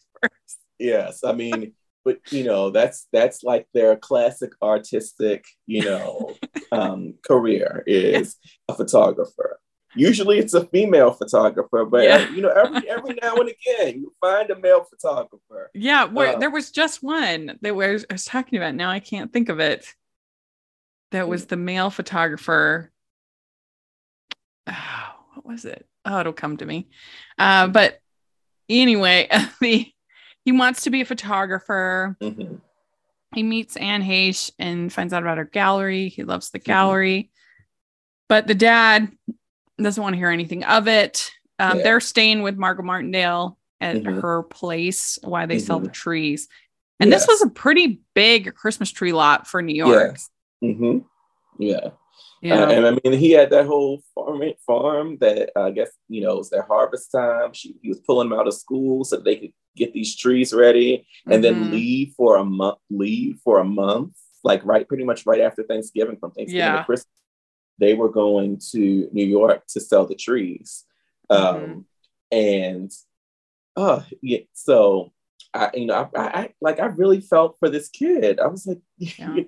yes. I mean, but you know, that's that's like their classic artistic, you know, um, career is a photographer. Usually, it's a female photographer, but Yeah. you know, every every now and again, you find a male photographer. Yeah, where Uh, there was just one that was I was talking about. Now I can't think of it. That was the male photographer. Oh, what was it? Oh, it'll come to me. Uh, but anyway, the he wants to be a photographer. Mhm. He meets Anne Heche and finds out about her gallery. He loves the Mhm. gallery, but the dad doesn't want to hear anything of it. Um, Yeah. They're staying with Margot Martindale at Mhm. her place while they sell the trees. And Yes. this was a pretty big Christmas tree lot for New York. Yes. hmm Yeah. Yeah. Uh, and I mean, he had that whole farm farm that uh, I guess you know it was their harvest time. She, he was pulling them out of school so they could get these trees ready, and then Mhm. leave for a month. Leave for a month, like right, pretty much right after Thanksgiving, from Thanksgiving Yeah. to Christmas. They were going to New York to sell the trees, um, Mhm. and uh, yeah. So I, you know, I, I, like I really felt for this kid. I was like, Yeah.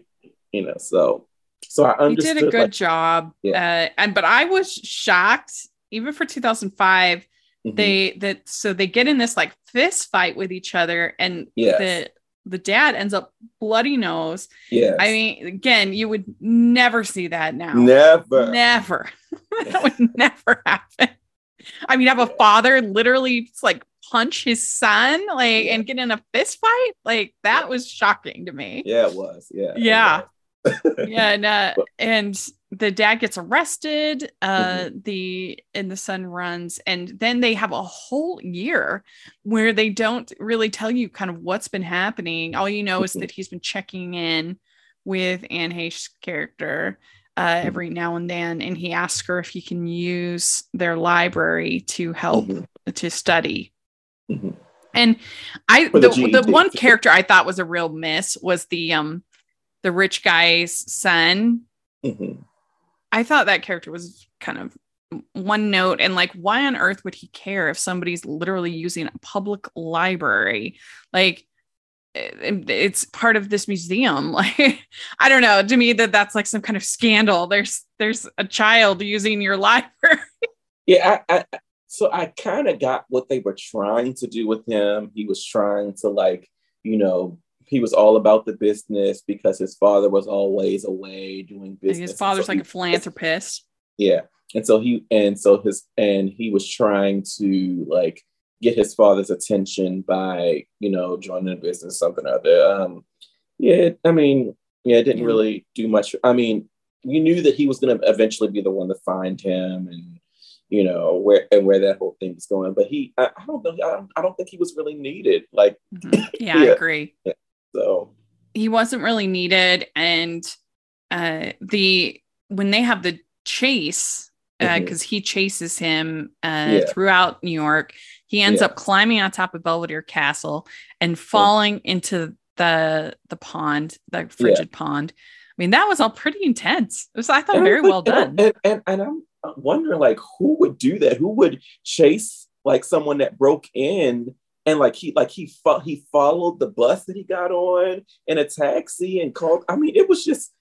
you know, so so I understood. did a good like, job. Yeah. Uh, and but I was shocked, even for 2005, mhm. they that so they get in this like fist fight with each other, and Yes. the the dad ends up bloody nose. Yes. I mean, again, you would never see that now. never. Never. that would never happen. I mean, have a father literally like punch his son, like, Yeah. and get in a fist fight. Like, that was shocking to me. Yeah, it was. Yeah. Yeah. was. Yeah. And, uh, But- and the dad gets arrested. Uh, Mm-hmm. the and the son runs, and then they have a whole year where they don't really tell you kind of what's been happening. All you know is Mhm. that he's been checking in with Anne Heche's character uh, every now and then, and he asks her if he can use their library to help Mhm. to study. Mhm. And I the, the the, one character I thought was a real miss was the um the rich guy's son. Mhm. I thought that character was kind of one note and like why on earth would he care if somebody's literally using a public library? Like it- it's part of this museum. Like i don't know. To me that that's like some kind of scandal. There's there's a child using your library. Yeah, I, I so I kind of got what they were trying to do with him. He was trying to like, you know, he was all about the business because his father was always away doing business. his father's So like he- a philanthropist Yeah. And so he and so his and he was trying to like get his father's attention by, you know, joining the business, something or other. Um yeah, I mean, yeah, it didn't Yeah. really do much. I mean, you knew that he was gonna eventually be the one to find him and you know where and where that whole thing was going. But he I, I don't know, I don't, I don't think he was really needed. Like Mhm. yeah, i Yeah. So he wasn't really needed. And uh the when they have the chase because he chases him uh Yeah. throughout new york he ends Yeah. up climbing on top of belvedere castle and falling into the the pond the frigid pond. I mean that was all pretty intense. It was i thought And very I'm well like- done. And, and, and I'm wondering, like, who would do that? Who would chase like someone that broke in and like he like he fo- he followed the bus that he got on in a taxi and called? I mean, it was just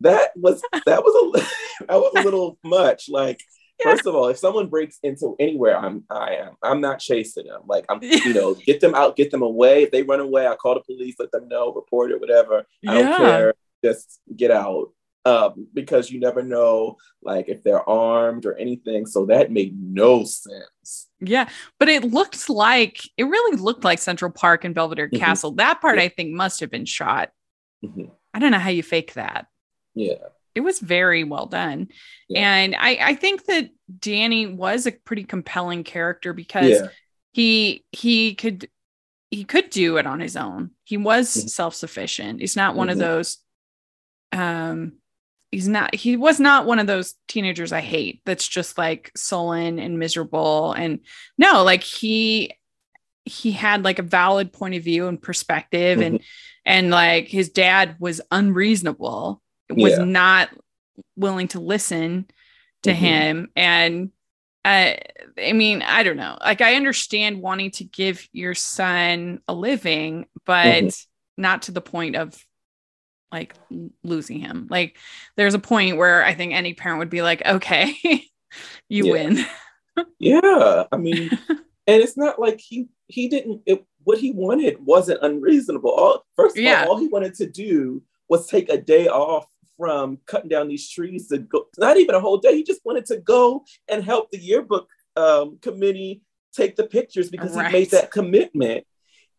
that was that was a that was a little much. Like, Yeah. first of all, if someone breaks into anywhere, I'm I am I'm not chasing them. Like, I'm you know get them out, get them away. If they run away, I call the police, let them know, report it, whatever. I don't care. Just get out. Um, because you never know, like if they're armed or anything. So that made no sense. Yeah, but it looked like it really looked like Central Park and Belvedere Mhm. Castle. That part Yeah. I think must have been shot. Mhm. I don't know how you fake that. Yeah. It was very well done. Yeah. And I, I think that Danny was a pretty compelling character because Yeah. he he could he could do it on his own. He was Mhm. self-sufficient. He's not one of Mhm. those um he's not he was not one of those teenagers I hate that's just like sullen and miserable and no like he he had like a valid point of view and perspective and and like his dad was unreasonable was Yeah. not willing to listen to Mhm. him and uh, I mean, I don't know. Like, I understand wanting to give your son a living, but Mhm. not to the point of like losing him. Like, there's a point where I think any parent would be like, okay, you Yeah. win. Yeah. I mean, and it's not like he he didn't it, what he wanted wasn't unreasonable. All first of Yeah. all, all he wanted to do was take a day off from cutting down these trees to go not even a whole day. He just wanted to go and help the yearbook um, committee take the pictures because Right. he made that commitment.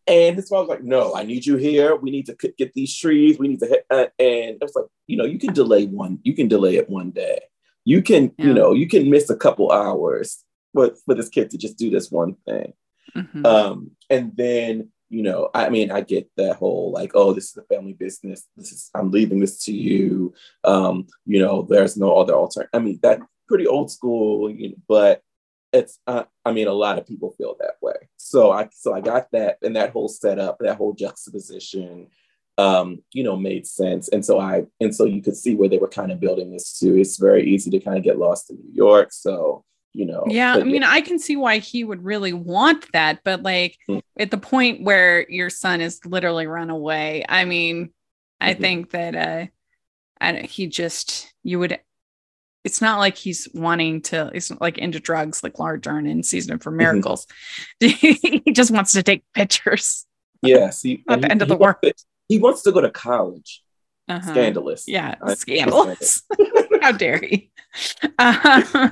And his father was like, "No, I need you here. We need to get these trees. We need to." Hit, uh, and it was like, you know, you can delay one. You can delay it one day. You can, Yeah. you know, you can miss a couple hours for for this kid to just do this one thing. Mhm. Um, and then, you know, I mean, I get that whole like, oh, this is a family business. This is I'm leaving this to you. Um, you know, there's no other alternative. I mean, that's pretty old school, you know, but it's uh, I mean, a lot of people feel that way. So I so I got that and that whole setup, that whole juxtaposition um, you know, made sense. And so I and so you could see where they were kind of building this too. It's very easy to kind of get lost in New York. So, you know, yeah, I mean, I can see why he would really want that, but like Mm. at the point where your son is literally run away, I mean, I Mhm. think that uh, I, he just you would. It's not like he's wanting to. It's not like into drugs like Laura Dern in Season for Miracles. he just wants to take pictures. Not and the he- end of the world. wants to- He wants to go to college. Uh-huh. Scandalous. Yeah, I- scandalous. How dare he? Uh,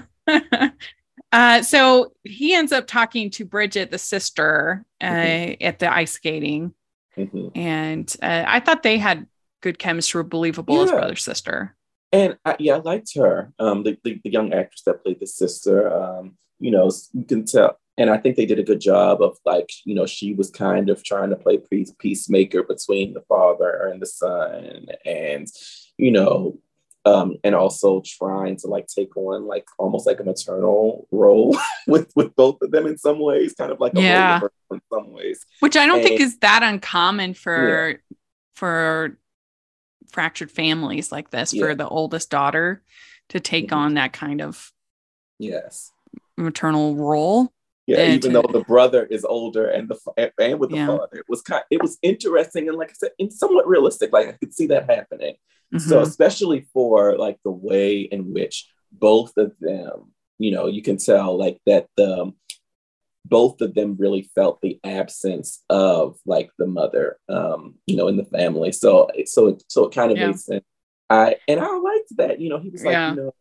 uh, so he ends up talking to Bridget, the sister, uh, Mhm. at the ice skating, Mhm. and uh, I thought they had good chemistry, believable as brother sister. And I, yeah, I liked her. Um, the, the, the young actress that played the sister. Um, you know, you can tell and I think they did a good job of like, you know, she was kind of trying to play peace, peacemaker between the father and the son, and you know, um, and also trying to like take on like almost like a maternal role with with both of them in some ways, kind of like yeah, in some ways, which I don't and, think is that uncommon for yeah. for fractured families like this yeah. for the oldest daughter to take mm-hmm. on that kind of yes maternal role yeah, even though the brother is older and the and with the yeah. father, it was kind. It was interesting and like I said, and somewhat realistic. Like I could see that happening. Mm-hmm. So especially for like the way in which both of them, you know, you can tell like that the both of them really felt the absence of like the mother, um, you know, in the family. So so it, so it kind of yeah. made sense. I and I liked that. You know, he was like, yeah. you know,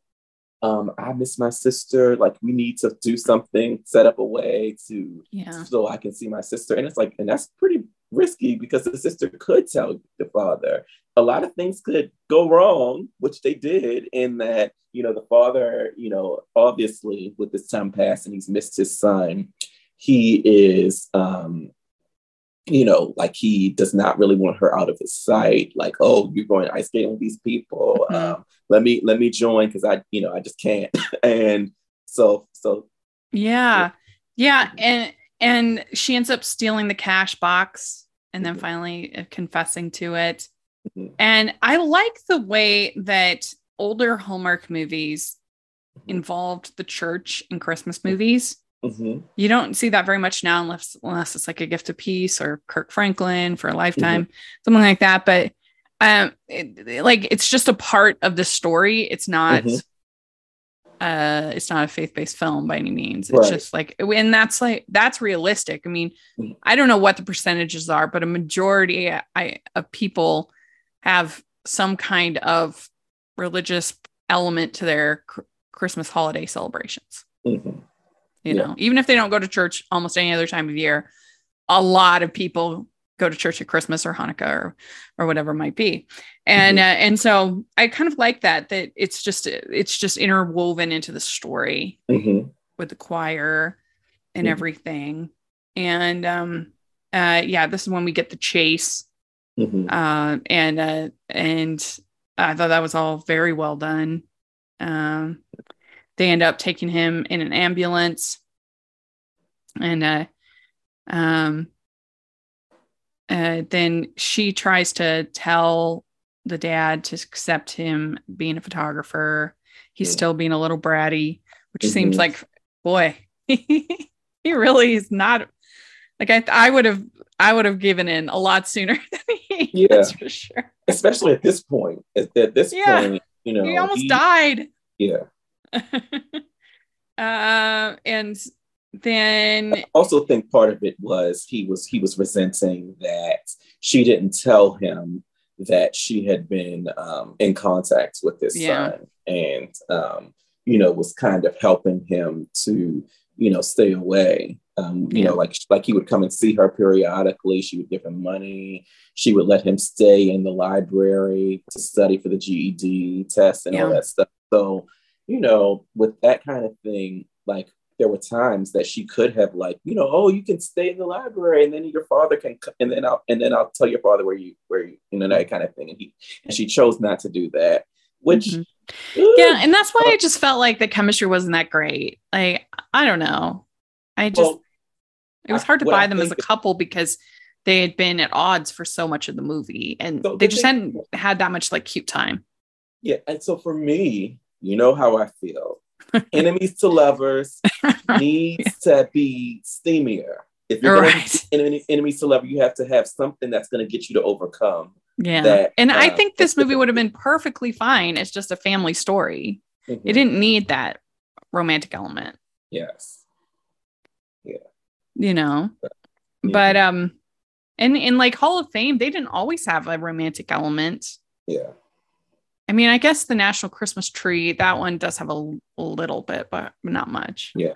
um, I miss my sister. Like, we need to do something, set up a way to, yeah. so I can see my sister. And it's like, and that's pretty risky because the sister could tell the father. A lot of things could go wrong, which they did, in that, you know, the father, you know, obviously with this time passing, he's missed his son. He is, um, you know, like he does not really want her out of his sight. Like, oh, you're going ice skating with these people. Mm-hmm. Um, let me let me join because I, you know, I just can't. and so so yeah. yeah, and and she ends up stealing the cash box and then mm-hmm. finally uh, confessing to it. Mm-hmm. And I like the way that older Hallmark movies mm-hmm. involved the church in Christmas movies. Mm-hmm. You don't see that very much now, unless unless it's like a gift of peace or Kirk Franklin for a lifetime, mm-hmm. something like that. But um, it, like it's just a part of the story. It's not. Mm-hmm. Uh, it's not a faith-based film by any means. It's right. just like, and that's like that's realistic. I mean, mm-hmm. I don't know what the percentages are, but a majority I, of people have some kind of religious element to their cr- Christmas holiday celebrations. Mm-hmm you yeah. know even if they don't go to church almost any other time of year a lot of people go to church at christmas or hanukkah or or whatever it might be and mm-hmm. uh, and so i kind of like that that it's just it's just interwoven into the story mm-hmm. with the choir and mm-hmm. everything and um uh yeah this is when we get the chase mm-hmm. uh and uh and i thought that was all very well done um they end up taking him in an ambulance and uh, um, uh, then she tries to tell the dad to accept him being a photographer he's yeah. still being a little bratty which mm-hmm. seems like boy he really is not like i i would have i would have given in a lot sooner than he yeah that's for sure especially at this point at, at this yeah. point you know he almost he, died yeah uh, and then I also think part of it was he was he was resenting that she didn't tell him that she had been um, in contact with his yeah. son and um, you know was kind of helping him to you know stay away um, you yeah. know like like he would come and see her periodically she would give him money she would let him stay in the library to study for the ged test and yeah. all that stuff so you know, with that kind of thing, like there were times that she could have like, you know, oh, you can stay in the library and then your father can and then I'll and then I'll tell your father where you where you, you know, that kind of thing. And he and she chose not to do that, which mm-hmm. yeah, and that's why I just felt like the chemistry wasn't that great. Like, I don't know. I just well, it was hard to buy them as a couple because they had been at odds for so much of the movie and so they just hadn't had that much like cute time. Yeah. And so for me, you know how I feel. Enemies to lovers needs to be steamier. If you're right. going to enemies to lover, you have to have something that's going to get you to overcome. Yeah. That, and uh, I think this movie would have been perfectly fine. It's just a family story. Mm-hmm. It didn't need that romantic element. Yes. Yeah. You know. Yeah. But um and in like Hall of Fame, they didn't always have a romantic element. Yeah. I mean, I guess the National Christmas Tree, that one does have a, a little bit, but not much. Yeah.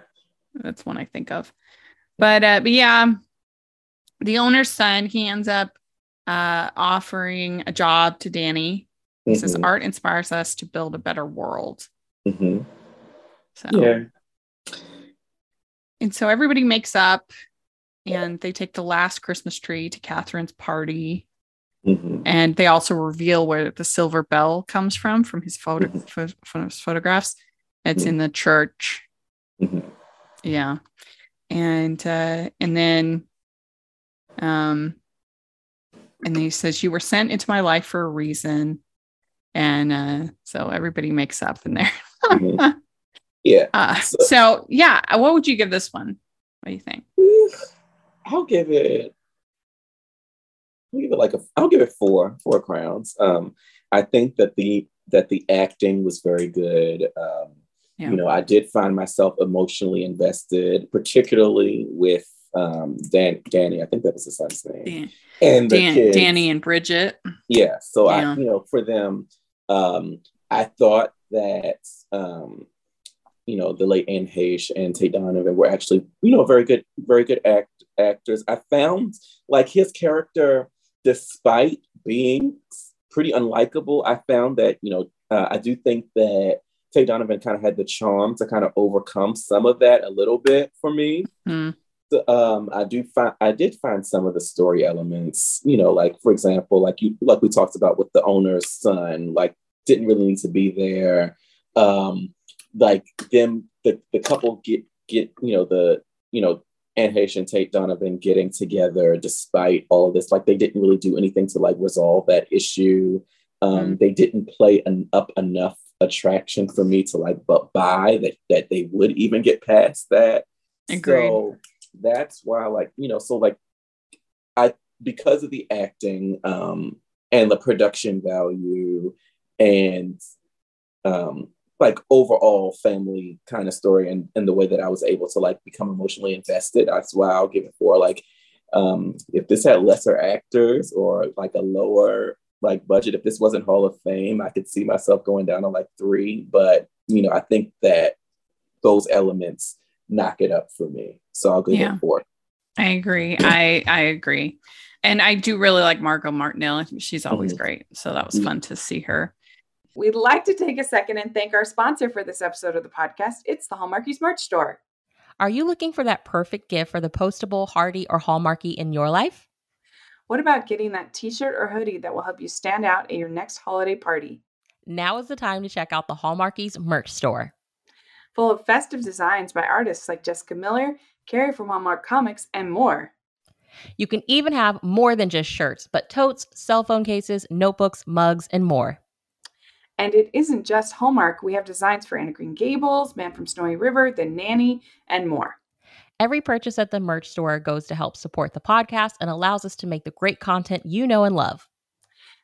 That's one I think of. But uh, but yeah, the owner's son, he ends up uh offering a job to Danny. He mm-hmm. says art inspires us to build a better world. Mm-hmm. So yeah. and so everybody makes up and they take the last Christmas tree to Catherine's party. Mhm. And they also reveal where the silver bell comes from, from his photo Mhm. pho- from his photographs. It's Mhm. in the church. Mhm. Yeah. And uh and then um and then he says you were sent into my life for a reason. And uh so everybody makes up in there. Mhm. Yeah. Uh, So- so yeah, what would you give this one? What do you think? I'll give it. I'll give it like a. I'll give it four. Four crowns. Um, I think that the that the acting was very good. Um, Yeah. You know, I did find myself emotionally invested, particularly with um, Dan, Danny. I think that was his son's name, Dan, and the Dan, kids. Danny and Bridget. Yeah. So Yeah. I, you know, for them, um, I thought that, um, you know, the late Anne Heche and Tate Donovan were actually, you know, very good, very good act actors. I found like his character, despite being pretty unlikable, I found that, you know, uh, I do think that Tate Donovan kind of had the charm to kind of overcome some of that a little bit for me Hmm. the, um, I do find I did find some of the story elements, you know, like for example, like you like we talked about with the owner's son, like didn't really need to be there. Um, like them, the the couple get get you know the you know And Tate Donovan getting together despite all of this, like they didn't really do anything to like resolve that issue. Um, They didn't play an, up enough attraction for me to like but buy that that they would even get past that. Agreed. So that's why, like, you know, so like I because of the acting um and the production value and um like overall family kind of story and, and the way that I was able to like become emotionally invested. That's why I'll give it for like um if this had lesser actors or like a lower like budget, if this wasn't Hall of Fame, I could see myself going down to like three. But you know, I think that those elements knock it up for me. So I'll give Yeah. it four. I agree. I I agree. And I do really like Margot Martindale. I think she's always Mhm. great. So that was Mhm. fun to see her. We'd like to take a second and thank our sponsor for this episode of the podcast. It's the Hallmarkies merch store. Are you looking for that perfect gift for the postable, hardy, or hallmarky in your life? What about getting that t shirt or hoodie that will help you stand out at your next holiday party? Now is the time to check out the Hallmarkies merch store. Full of festive designs by artists like Jessica Miller, Carrie from Hallmark Comics, and more. You can even have more than just shirts, but totes, cell phone cases, notebooks, mugs, and more. And it isn't just Hallmark. We have designs for Anna Green Gables, Man from Snowy River, The Nanny, and more. Every purchase at the merch store goes to help support the podcast and allows us to make the great content you know and love.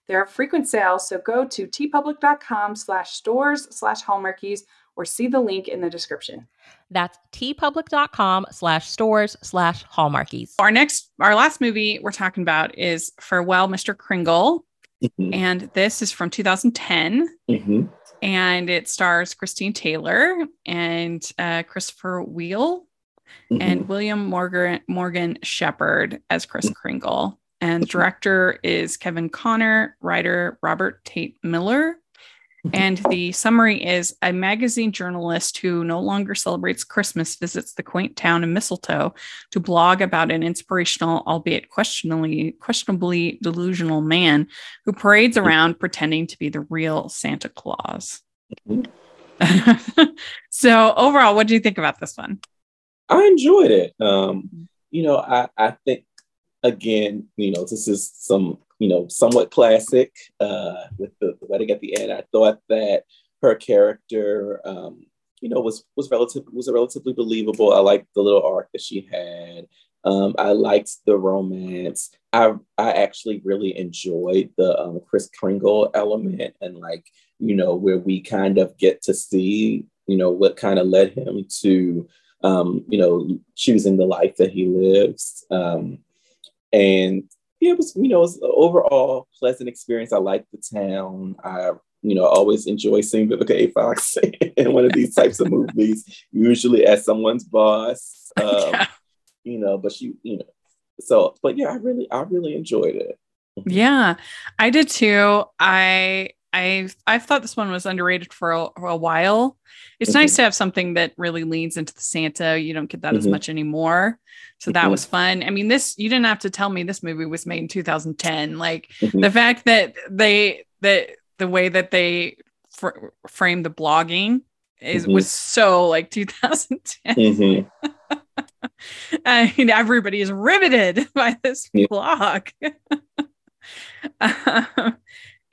There are frequent sales, so go to teepublic.com slash stores slash hallmarkies or see the link in the description. That's teepublic.com slash stores slash hallmarkies. Our next our last movie we're talking about is Farewell, Mr. Kringle. Mhm. And this is from 2010. Mhm. And it stars Christine Taylor and uh, Christopher Wheel and Mhm. William Morgan Morgan Sheppard as Chris Kringle. And director is Kevin Connor, writer Robert Tate Miller. And the summary is a magazine journalist who no longer celebrates Christmas visits the quaint town of Mistletoe to blog about an inspirational, albeit questionably, questionably delusional man who parades around pretending to be the real Santa Claus. So overall, what do you think about this one? I enjoyed it. Um, you know, I, I think again, you know, this is some, you know, somewhat classic uh, with the, wedding at the end. I thought that her character, um, you know, was was relative was a relatively believable. I liked the little arc that she had. Um, I liked the romance. I I actually really enjoyed the um, Chris Kringle element and like you know where we kind of get to see you know what kind of led him to um, you know, choosing the life that he lives. Um, and yeah, it was, you know, it was an overall pleasant experience. I liked the town. I, you know, always enjoy seeing Vivica A. Fox in one of these types of movies, usually as someone's boss. Um, Yeah. You know, but she, you know, so, but yeah, I really, I really enjoyed it. Yeah, I did too. I I I thought this one was underrated for a, for a while. It's Mhm. nice to have something that really leans into the Santa. You don't get that as Mhm. much anymore. So that Mhm. was fun. I mean, this you didn't have to tell me this movie was made in 2010. Like Mhm. the fact that they that the way that they fr- framed the blogging is Mhm. was so like 2010. Mhm. I mean, everybody is riveted by this Yeah. blog. Um,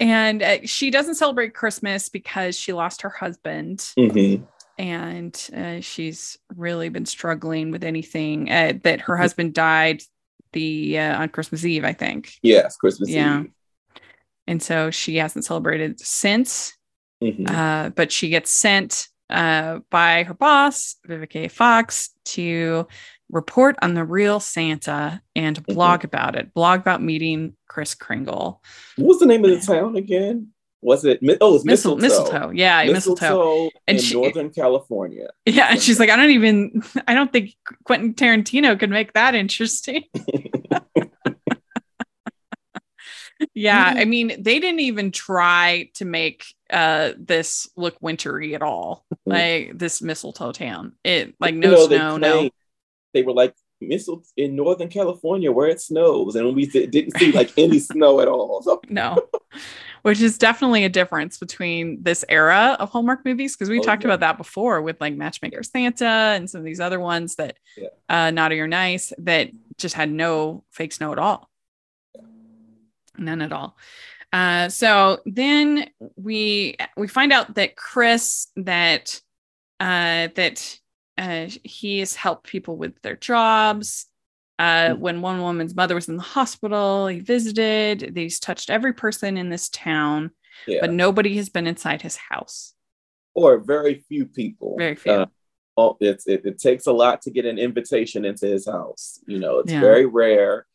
and uh, she doesn't celebrate Christmas because she lost her husband, Mhm. and uh, she's really been struggling with anything. Uh, that her husband died the uh, on Christmas Eve, I think, Yes, Christmas Yeah. Eve. and so she hasn't celebrated since. Mhm. Uh, but she gets sent uh, by her boss, Vivica Fox, to report on the real Santa and Mm-hmm. blog about it. Blog about meeting Chris Kringle. What was the name of the town again? Was it? Oh, it was mistletoe. mistletoe. Yeah, mistletoe. in And she- Northern California. Yeah. And she's like, I don't even, I don't think Quentin Tarantino could make that interesting. yeah. I mean, they didn't even try to make uh this look wintry at all. Like this mistletoe town. It like no You know, snow, no. They were like mistle in Northern California where it snows, and we di- didn't see like any snow at all. So no which is definitely a difference between this era of hallmark movies because we Oh, talked yeah. about that before with like matchmaker santa and some of these other ones that Yeah. uh naughty or nice that just had no fake snow at all none at all uh so then we we find out that chris that uh that uh he has helped people with their jobs uh, Mhm. when one woman's mother was in the hospital, he visited. He's touched every person in this town, yeah, but nobody has been inside his house. or very few people. Very few. Uh, it's it, it takes a lot to get an invitation into his house. You know, it's Yeah. very rare.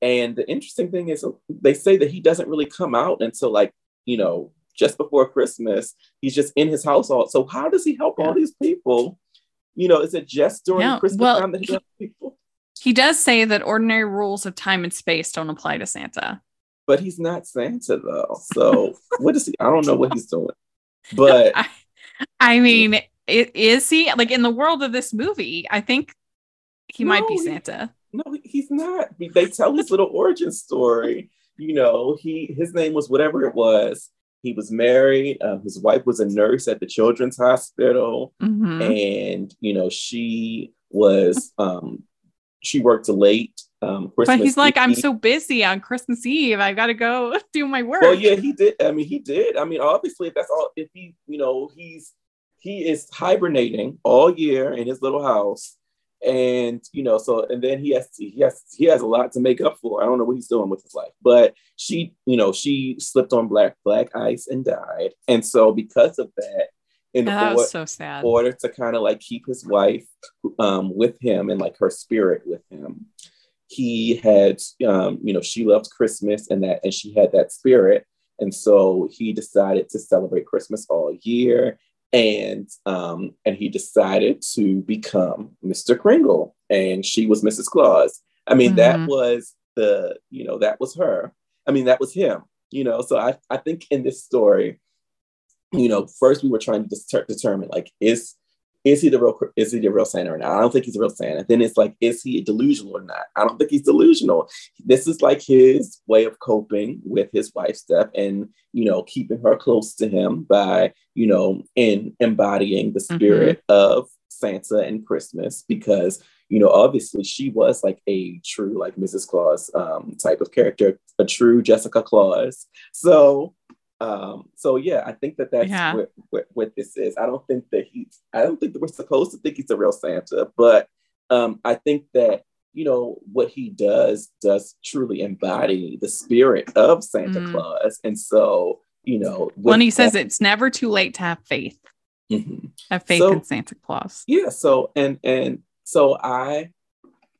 And the interesting thing is, they say that he doesn't really come out until like you know just before Christmas. He's just in his house all. So how does he help Yeah. all these people? You know, is it just during Christmas well, time that he people? He does say that ordinary rules of time and space don't apply to Santa. But he's not Santa though. So what is he? I don't know what he's doing. But I, I mean, it, is he like in the world of this movie? I think he might be No, he- Santa. No, he's not. They tell his little origin story. You know, he his name was whatever it was. He was married. Um, his wife was a nurse at the Children's Hospital, Mhm. and you know she was um, she worked late. Um, Christmas But he's like, I'm so busy on Christmas Eve. I've got to go do my work. Well, yeah, he did. I mean, he did. I mean, obviously, if that's all. If he, you know, he's he is hibernating all year in his little house, and you know, so and then he has to, he has he has a lot to make up for. I don't know what he's doing with his life, but she, you know, she slipped on black black ice and died, and so because of that, in that or- so sad. order to kind of like keep his wife um, with him and like her spirit with him. He had, um, you know, she loved Christmas and that, and she had that spirit. And so he decided to celebrate Christmas all year. And um, and he decided to become Mr. Kringle, and she was Mrs. Claus. I mean, that Mhm. was the, you know, that was her. I mean, that was him. You know, so I, I think in this story, you know, first we were trying to determine like is is he the real is he the real Santa or not? I don't think he's a real Santa. Then it's like, is he delusional or not? I don't think he's delusional. This is like his way of coping with his wife's death and you know keeping her close to him by you know in embodying the spirit of Santa and Christmas because you know obviously she was like a true like Mrs. Claus um, type of character, a true Jessica Claus. So um, so yeah, I think that that's Yeah. what, what, what this is. I don't think that he's, I don't think that we're supposed to think he's a real Santa, but um, I think that, you know, what he does does truly embody the spirit of Santa Mm. Claus. And so, you know, when he with says it's never too late to have faith, Mhm. have faith So- in Santa Claus. yeah so and and so i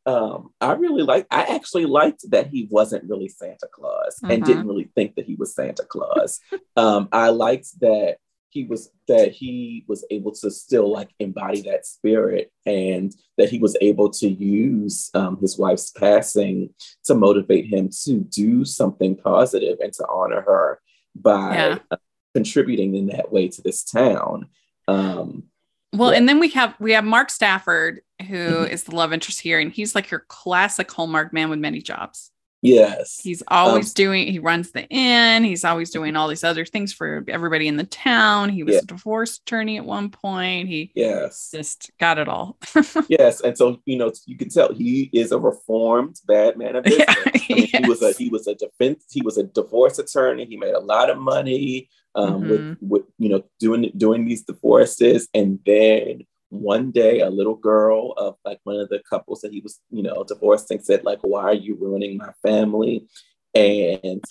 um i really like i actually liked that he wasn't really santa claus and Mhm. didn't really think that he was santa claus um i liked that he was that he was able to still like embody that spirit and that he was able to use um, his wife's passing to motivate him to do something positive and to honor her by Yeah. uh, contributing in that way to this town. Um, well, yeah. and then we have we have Mark Stafford, who is Mhm. the love interest here, and he's like your classic Hallmark man with many jobs. yes, He's always Um, doing, he runs the inn. He's always doing all these other things for everybody in the town. He was Yeah. a divorce attorney at one point. He yes, just got it all. yes. And so you know, you can tell he is a reformed bad man of business. Yeah, I mean, he was a he was a defense he was a divorce attorney. He made a lot of money um, Mhm. with with you know doing doing these divorces, and then one day a little girl of like one of the couples that he was you know divorcing said like, "Why are you ruining my family?" And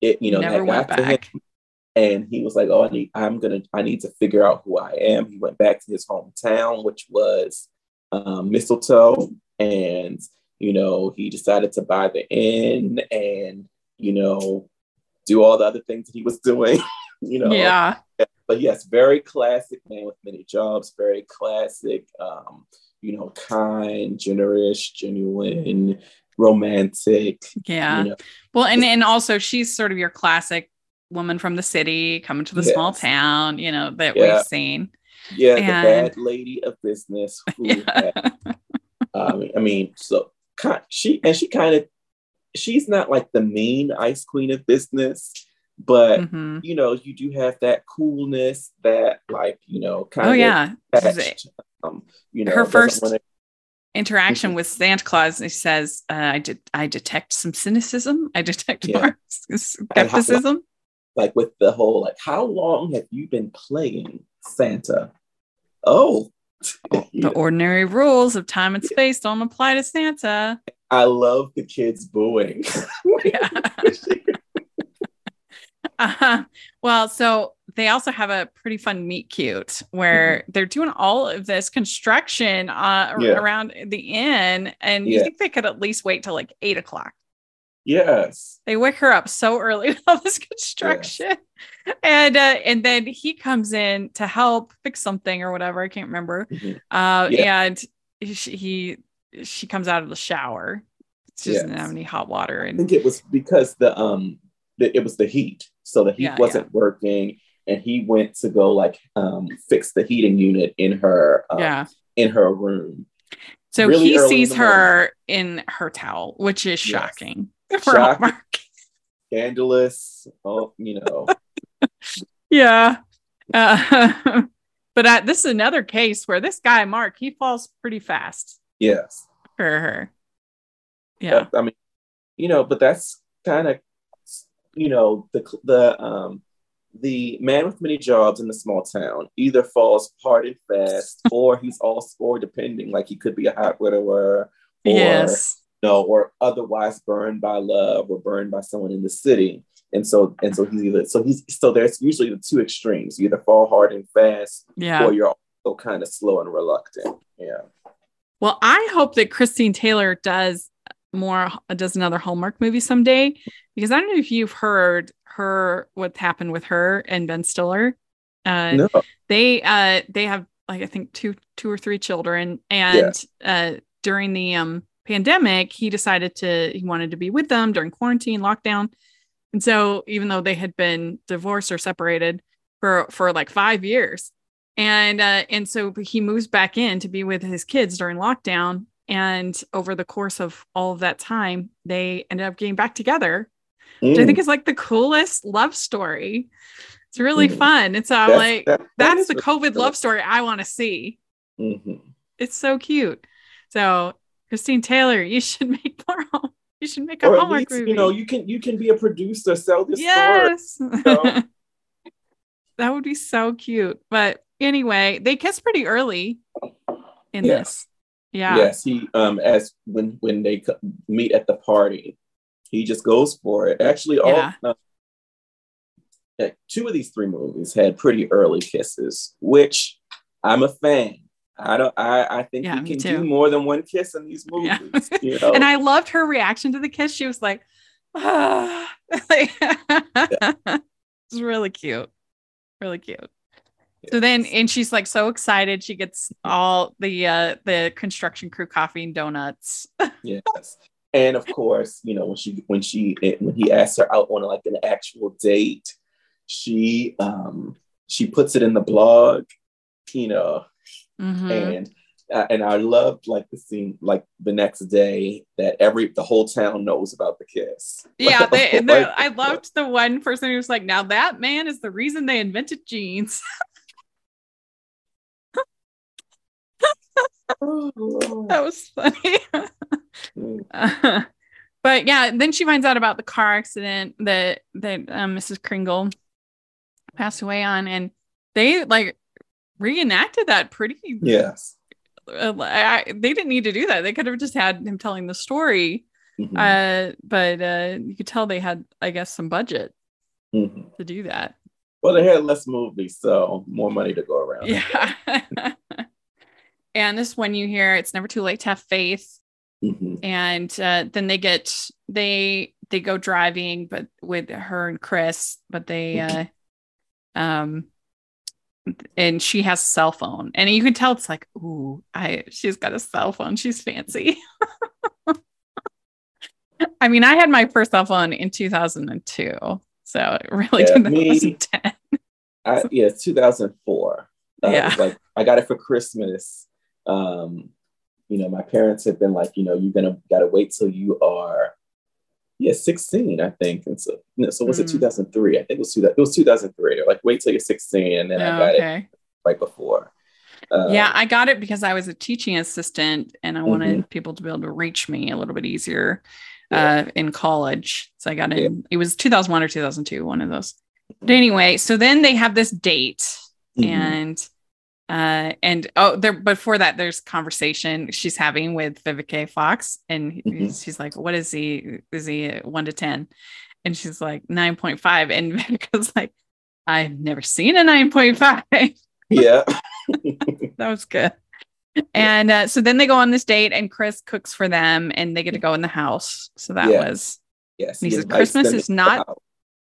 it you know Never that got to him, and he was like, "Oh, I need I'm gonna I need to figure out who I am." He went back to his hometown, which was um, Mistletoe, and you know he decided to buy the inn and you know do all the other things that he was doing. you know, Yeah. but yes, very classic man with many jobs, very classic, um, you know, kind, generous, genuine, romantic. Yeah. You know, Well, and and also she's sort of your classic woman from the city coming to the small town, you know, that Yeah. we've seen. yeah, And- the bad lady of business who Yeah. had, um, I mean, so she and she kind of she's not like the mean ice queen of business, but Mhm. you know, you do have that coolness that like, you know, kind Oh of yeah. Attached, um, you know, Her first- wanna- interaction Mhm. with Santa Claus, he says, uh, "I did. I detect some cynicism. I detect Yeah. more skepticism." like with the whole like how long have you been playing santa oh The ordinary rules of time and space don't apply to Santa. I love the kids booing Yeah. Uh-huh. Well, so they also have a pretty fun meet cute where they're doing all of this construction uh, Mm-hmm. Yeah. around the inn, and you think they could at least wait till like eight o'clock. yes They wake her up so early with all this construction, and uh, and then he comes in to help fix something or whatever. I can't remember. Mhm. Uh, Yeah. and he she comes out of the shower. She doesn't have any hot water, And i think it was because the um the, it was the heat so the heat Yeah, wasn't working and he went to go like um fix the heating unit in her um, yeah. in her room So really he in sees the her in her towel, which is Yes. shocking for Shocking. Hallmark. scandalous oh you know Yeah. Uh, but uh, this is another case where this guy, Mark, he falls pretty fast yes for her. Yeah. I mean, you know, but that's kind of, you know, the the um the man with many jobs in the small town either falls hard and fast, or he's all score depending. Like he could be a hot widower, or yes. no, or otherwise burned by love or burned by someone in the city. And so and so he's either so he's so there's usually the two extremes. You either fall hard and fast, Yeah. or you're also kind of slow and reluctant. Yeah. Well, I hope that Christine Taylor does more, does another Hallmark movie someday, because I don't know if you've heard her, what happened with her and Ben Stiller. Uh, No. they uh they have like I think two two or three children and uh during the um pandemic he decided to he wanted to be with them during quarantine lockdown and so even though they had been divorced or separated for for like 5 years and uh and so he moves back in to be with his kids during lockdown and over the course of all of that time they ended up getting back together which I Mm. think is like the coolest love story. It's really Mm. fun. And so I'm like, that- that that's the COVID cool. love story I want to see. Mhm. It's so cute. So Christine Taylor, you should make more. Hall- You should make a Or Hallmark least, movie. you know, you can you can be a producer, sell this story. yes, know? that would be so cute. But anyway, they kiss pretty early in Yes. this. Yeah. Yes, he um as when when they meet at the party, he just goes for it. Actually, all Yeah. uh, two of these three movies had pretty early kisses, which I'm a fan. I don't. I I think Yeah, we can too. do more than one kiss in these Yeah. movies. You know, And I loved her reaction to the kiss. She was like, ah. Like, it's really cute. Really cute. So then and she's like so excited. She gets all the uh the construction crew coffee and donuts. yes, and of course, you know when she when she when he asks her out on like an actual date, she um she puts it in the blog, you know, Mhm. and uh, and I loved like the scene like the next day that every the whole town knows about the kiss. Yeah, they, Like, I loved the one person who was like, "Now that man is the reason they invented jeans." that was funny. Uh, but yeah, then she finds out about the car accident that that um, Mrs. Kringle passed away on, and they like reenacted that pretty. yes. Uh, I, they didn't need to do that. They could have just had him telling the story. Mhm. Uh, but uh, you could tell they had, I guess, some budget Mhm. to do that. Well, they had less movies, so more money to go around. Yeah. and this one you hear, it's never too late to have faith. Mhm. and uh, then they get they they go driving but with her and chris but they uh um and she has a cell phone and you can tell it's like ooh i she's got a cell phone she's fancy i mean i had my first cell phone in 2002 so it really Yeah, didn't me- 10 I, yeah, it's 2004. Uh, Yeah. like I got it for Christmas. Um, you know, my parents had been like, you know, you're gonna gotta wait till you are, yeah, 16, I think. And so, no, so was it Mm. 2003? I think it was two, it was 2003. They're like, wait till you're 16, and then I Oh, got it right before. Um, yeah i got it because i was a teaching assistant and i wanted people to be able to reach me a little bit easier Yeah. uh, in college. So I got Yeah. it was 2001 or 2002, one of those. But anyway, so then they have this date mhm. and, uh, and oh, there, before that, there's conversation she's having with Vivica Fox. And he- Mhm. she's like, what is he? Is he one to 10? And she's like 9.5. And Vivica's like, I've never seen a 9.5. yeah. that was good. And uh, so then they go on this date, and Chris cooks for them, and they get to go in the house. So that Yeah. was yes. And he says, "Christmas is not-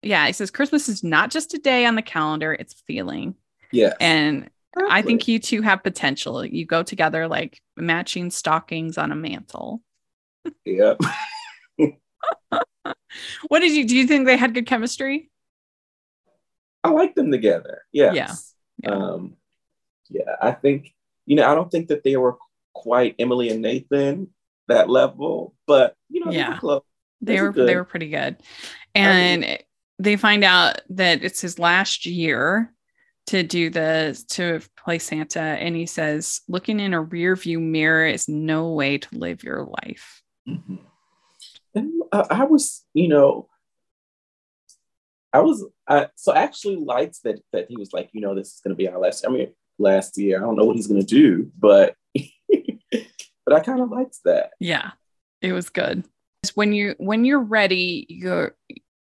yeah. He says Christmas is not just a day on the calendar; it's feeling. Yeah. And I think you two have potential. You go together like matching stockings on a mantle. yeah. What did you do? You think they had good chemistry? I like them together. Yes. Yeah. Yeah. Um, yeah, I think, you know, I don't think that they were quite Emily and Nathan that level, but you know, they Yeah. were close. They were they were pretty good, and they find out that it's his last year to do the to play Santa, and he says, "Looking in a rear view mirror is no way to live your life." Mhm. And uh, I was, you know, I was, I, so actually liked that that he was like, you know, this is going to be our last. I mean, last year. I don't know what he's going to do, but but I kind of liked that. Yeah, it was good. When you when you're ready, you're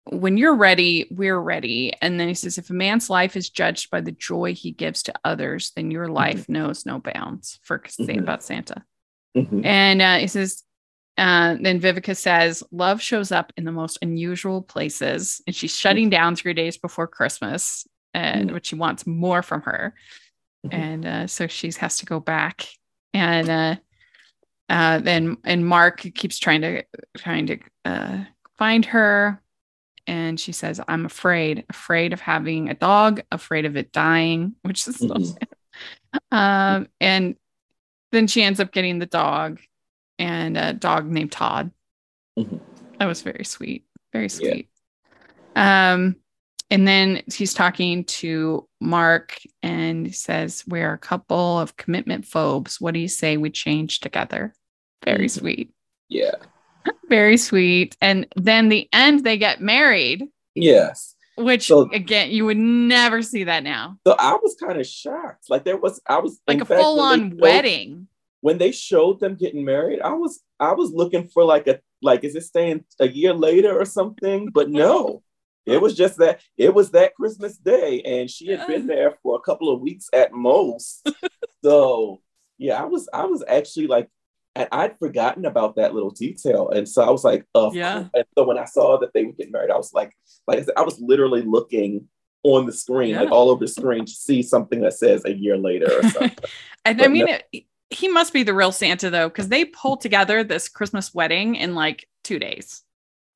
when you're ready, we're ready. And then he says, if a man's life is judged by the joy he gives to others, then your life knows no bounds. For saying Mhm. about Santa. Mhm. And uh, he says, uh, then Vivica says, love shows up in the most unusual places. And she's shutting down three days before Christmas, and Mm. which she wants more from her. And uh, so she has to go back. And uh, uh, then and Mark keeps trying to trying to uh, find her. And she says, I'm afraid, afraid of having a dog, afraid of it dying, which is so Mhm. sad. Um, and then she ends up getting the dog and a dog named Todd. Mhm. That was very sweet. Very sweet. Um, and then he's talking to Mark and he says, We're a couple of commitment phobes. What do you say we change together? Very Mhm. sweet. Yeah. Very sweet. And then the end, they get married, Yes. which So- again, you would never see that now. So I was kind of shocked. Like there was, I was Like a full on showed- wedding. When they showed them getting married, I was, I was looking for like a, like, is it staying a year later or something? But no, it was just that it was that Christmas day, and she had been there for a couple of weeks at most. so yeah, I was, I was actually like, and I'd forgotten about that little detail, and so I was like, of Yeah. And so when I saw that they were getting married, I was like, like I said, I was literally looking on the screen, like all over the screen, to see something that says a year later or something. And I mean, no- it, he must be the real Santa though, because they pulled together this Christmas wedding in like two days.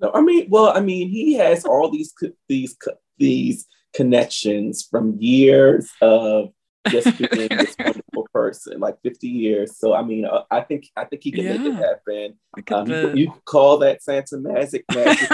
no, I mean, well, I mean, he has all these these these connections from years of just being this wonderful person, like 50 years. So I mean, uh, I think I think he can yeah. make it happen. Um, you, you, call that Santa magic magic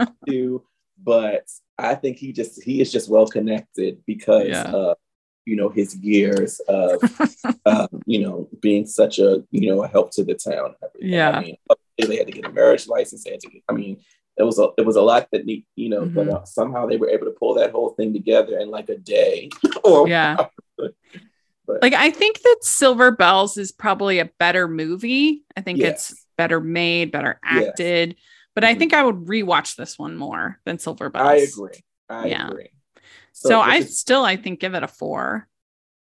too, but I think he just he is just well connected because yeah. of you know his years of um, you know being such a you know a help to the town. Yeah, I mean, they had to get a marriage license. They had to, I mean, it was a it was a lot that need you know, mm-hmm. but uh, somehow they were able to pull that whole thing together in like a day. or yeah. But, like I think that Silver Bells is probably a better movie. I think yes. it's better made, better acted. Yes. But mm-hmm. I think I would rewatch this one more than Silver Bells. I agree. I yeah. agree. So, so I is, still I think give it a four.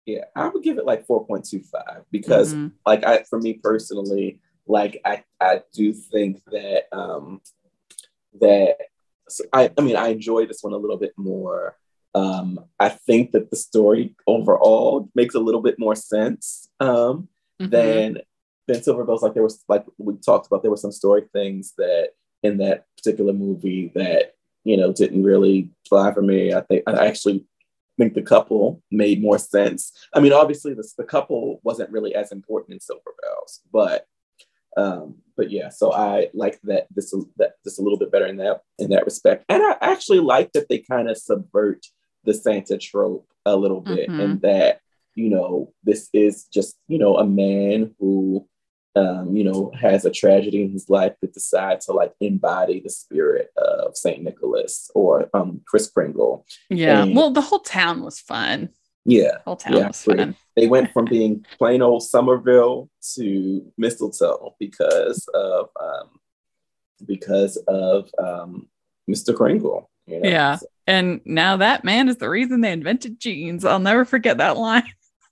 Yeah, I would give it like 4.25 because mm-hmm. like I for me personally, like I I do think that um that I, I mean I enjoy this one a little bit more. Um, I think that the story overall makes a little bit more sense um, mm-hmm. than than Silver Bells. Like there was like we talked about, there were some story things that in that particular movie that you know didn't really fly for me. I think I actually think the couple made more sense. I mean, obviously the, the couple wasn't really as important in Silver Bells, but um, but yeah, so I like that this that this a little bit better in that in that respect, and I actually like that they kind of subvert the Santa trope a little bit, mm-hmm. and that you know this is just you know a man who um, you know has a tragedy in his life that decides to like embody the spirit of Saint Nicholas or um, Kris Kringle. Yeah, and, well, the whole town was fun. Yeah. Whole town yeah, was fun. They went from being plain old Somerville to mistletoe because of um, because of um, Mr. Kringle. You know? Yeah. So. And now that man is the reason they invented jeans. I'll never forget that line.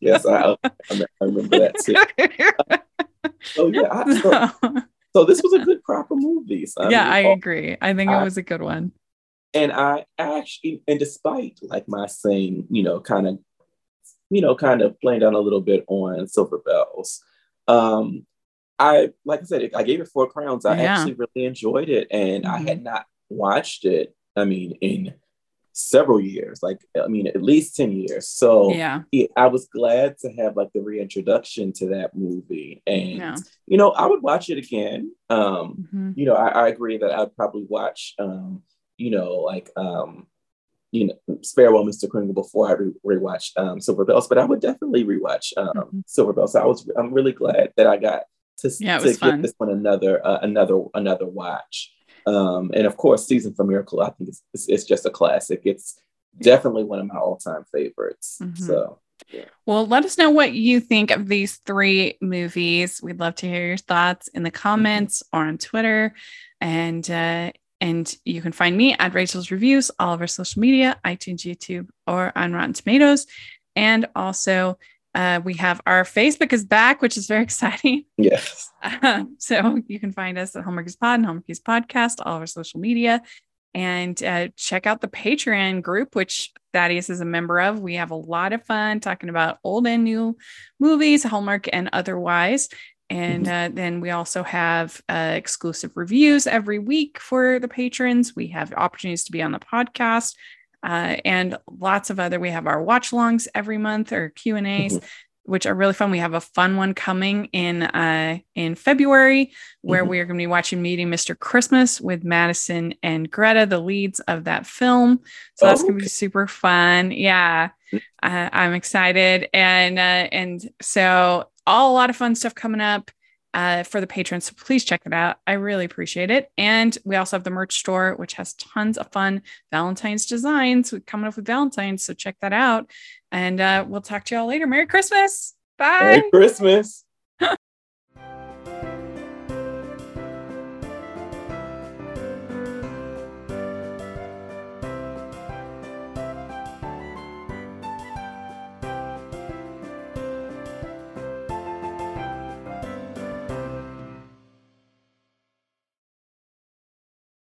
yes, I, I, remember that too. so yeah, I, so, so, this was a good crop of movies. I yeah, mean, I agree. I think it was a good one and I actually, and despite like my saying, you know, kind of, you know, kind of playing down a little bit on Silver Bells, um, I like I said, I gave it four crowns. I yeah. actually really enjoyed it, and mm-hmm. I had not watched it. I mean, in several years, like I mean, at least ten years. So yeah, I was glad to have like the reintroduction to that movie, and yeah. you know, I would watch it again. Um, mm-hmm. You know, I, I, agree that I'd probably watch. Um, you know, like um, you know, Farewell, Mr. Kringle before I re- rewatched um, Silver Bells, but I would definitely rewatch um, mm-hmm. Silver Bells. So I was, I'm really glad that I got to, yeah, to give this one another, uh, another, another watch. Um, and of course, Season for Miracle, I think it's, it's, it's just a classic. It's definitely one of my all time favorites. Mm-hmm. So. Yeah. Well, let us know what you think of these three movies. We'd love to hear your thoughts in the mm-hmm. comments mm-hmm. or on Twitter. And uh, and you can find me at Rachel's Reviews, all of our social media, iTunes, YouTube, or on Rotten Tomatoes. And also, uh, we have our Facebook is back, which is very exciting. Yes. Uh, so you can find us at Hallmarkies Pod and Hallmarkies Podcast, all of our social media, and uh, check out the Patreon group, which Thaddeus is a member of. We have a lot of fun talking about old and new movies, Hallmark and otherwise. And mm-hmm. uh, then we also have uh, exclusive reviews every week for the patrons. We have opportunities to be on the podcast uh, and lots of other. We have our watch alongs every month or Q and A's, mm-hmm. Which are really fun. We have a fun one coming in uh, in February where mm-hmm. we are going to be watching Meeting Mr. Christmas with Madison and Greta, the leads of that film. So oh, that's going to be super fun. Yeah, mm. uh, I'm excited, and uh, and so all a lot of fun stuff coming up uh, for the patrons. So please check it out. I really appreciate it. And we also have the merch store, which has tons of fun Valentine's designs coming up with Valentine's. So check that out. And uh, we'll talk to y'all later. Merry Christmas. Bye. Merry Christmas.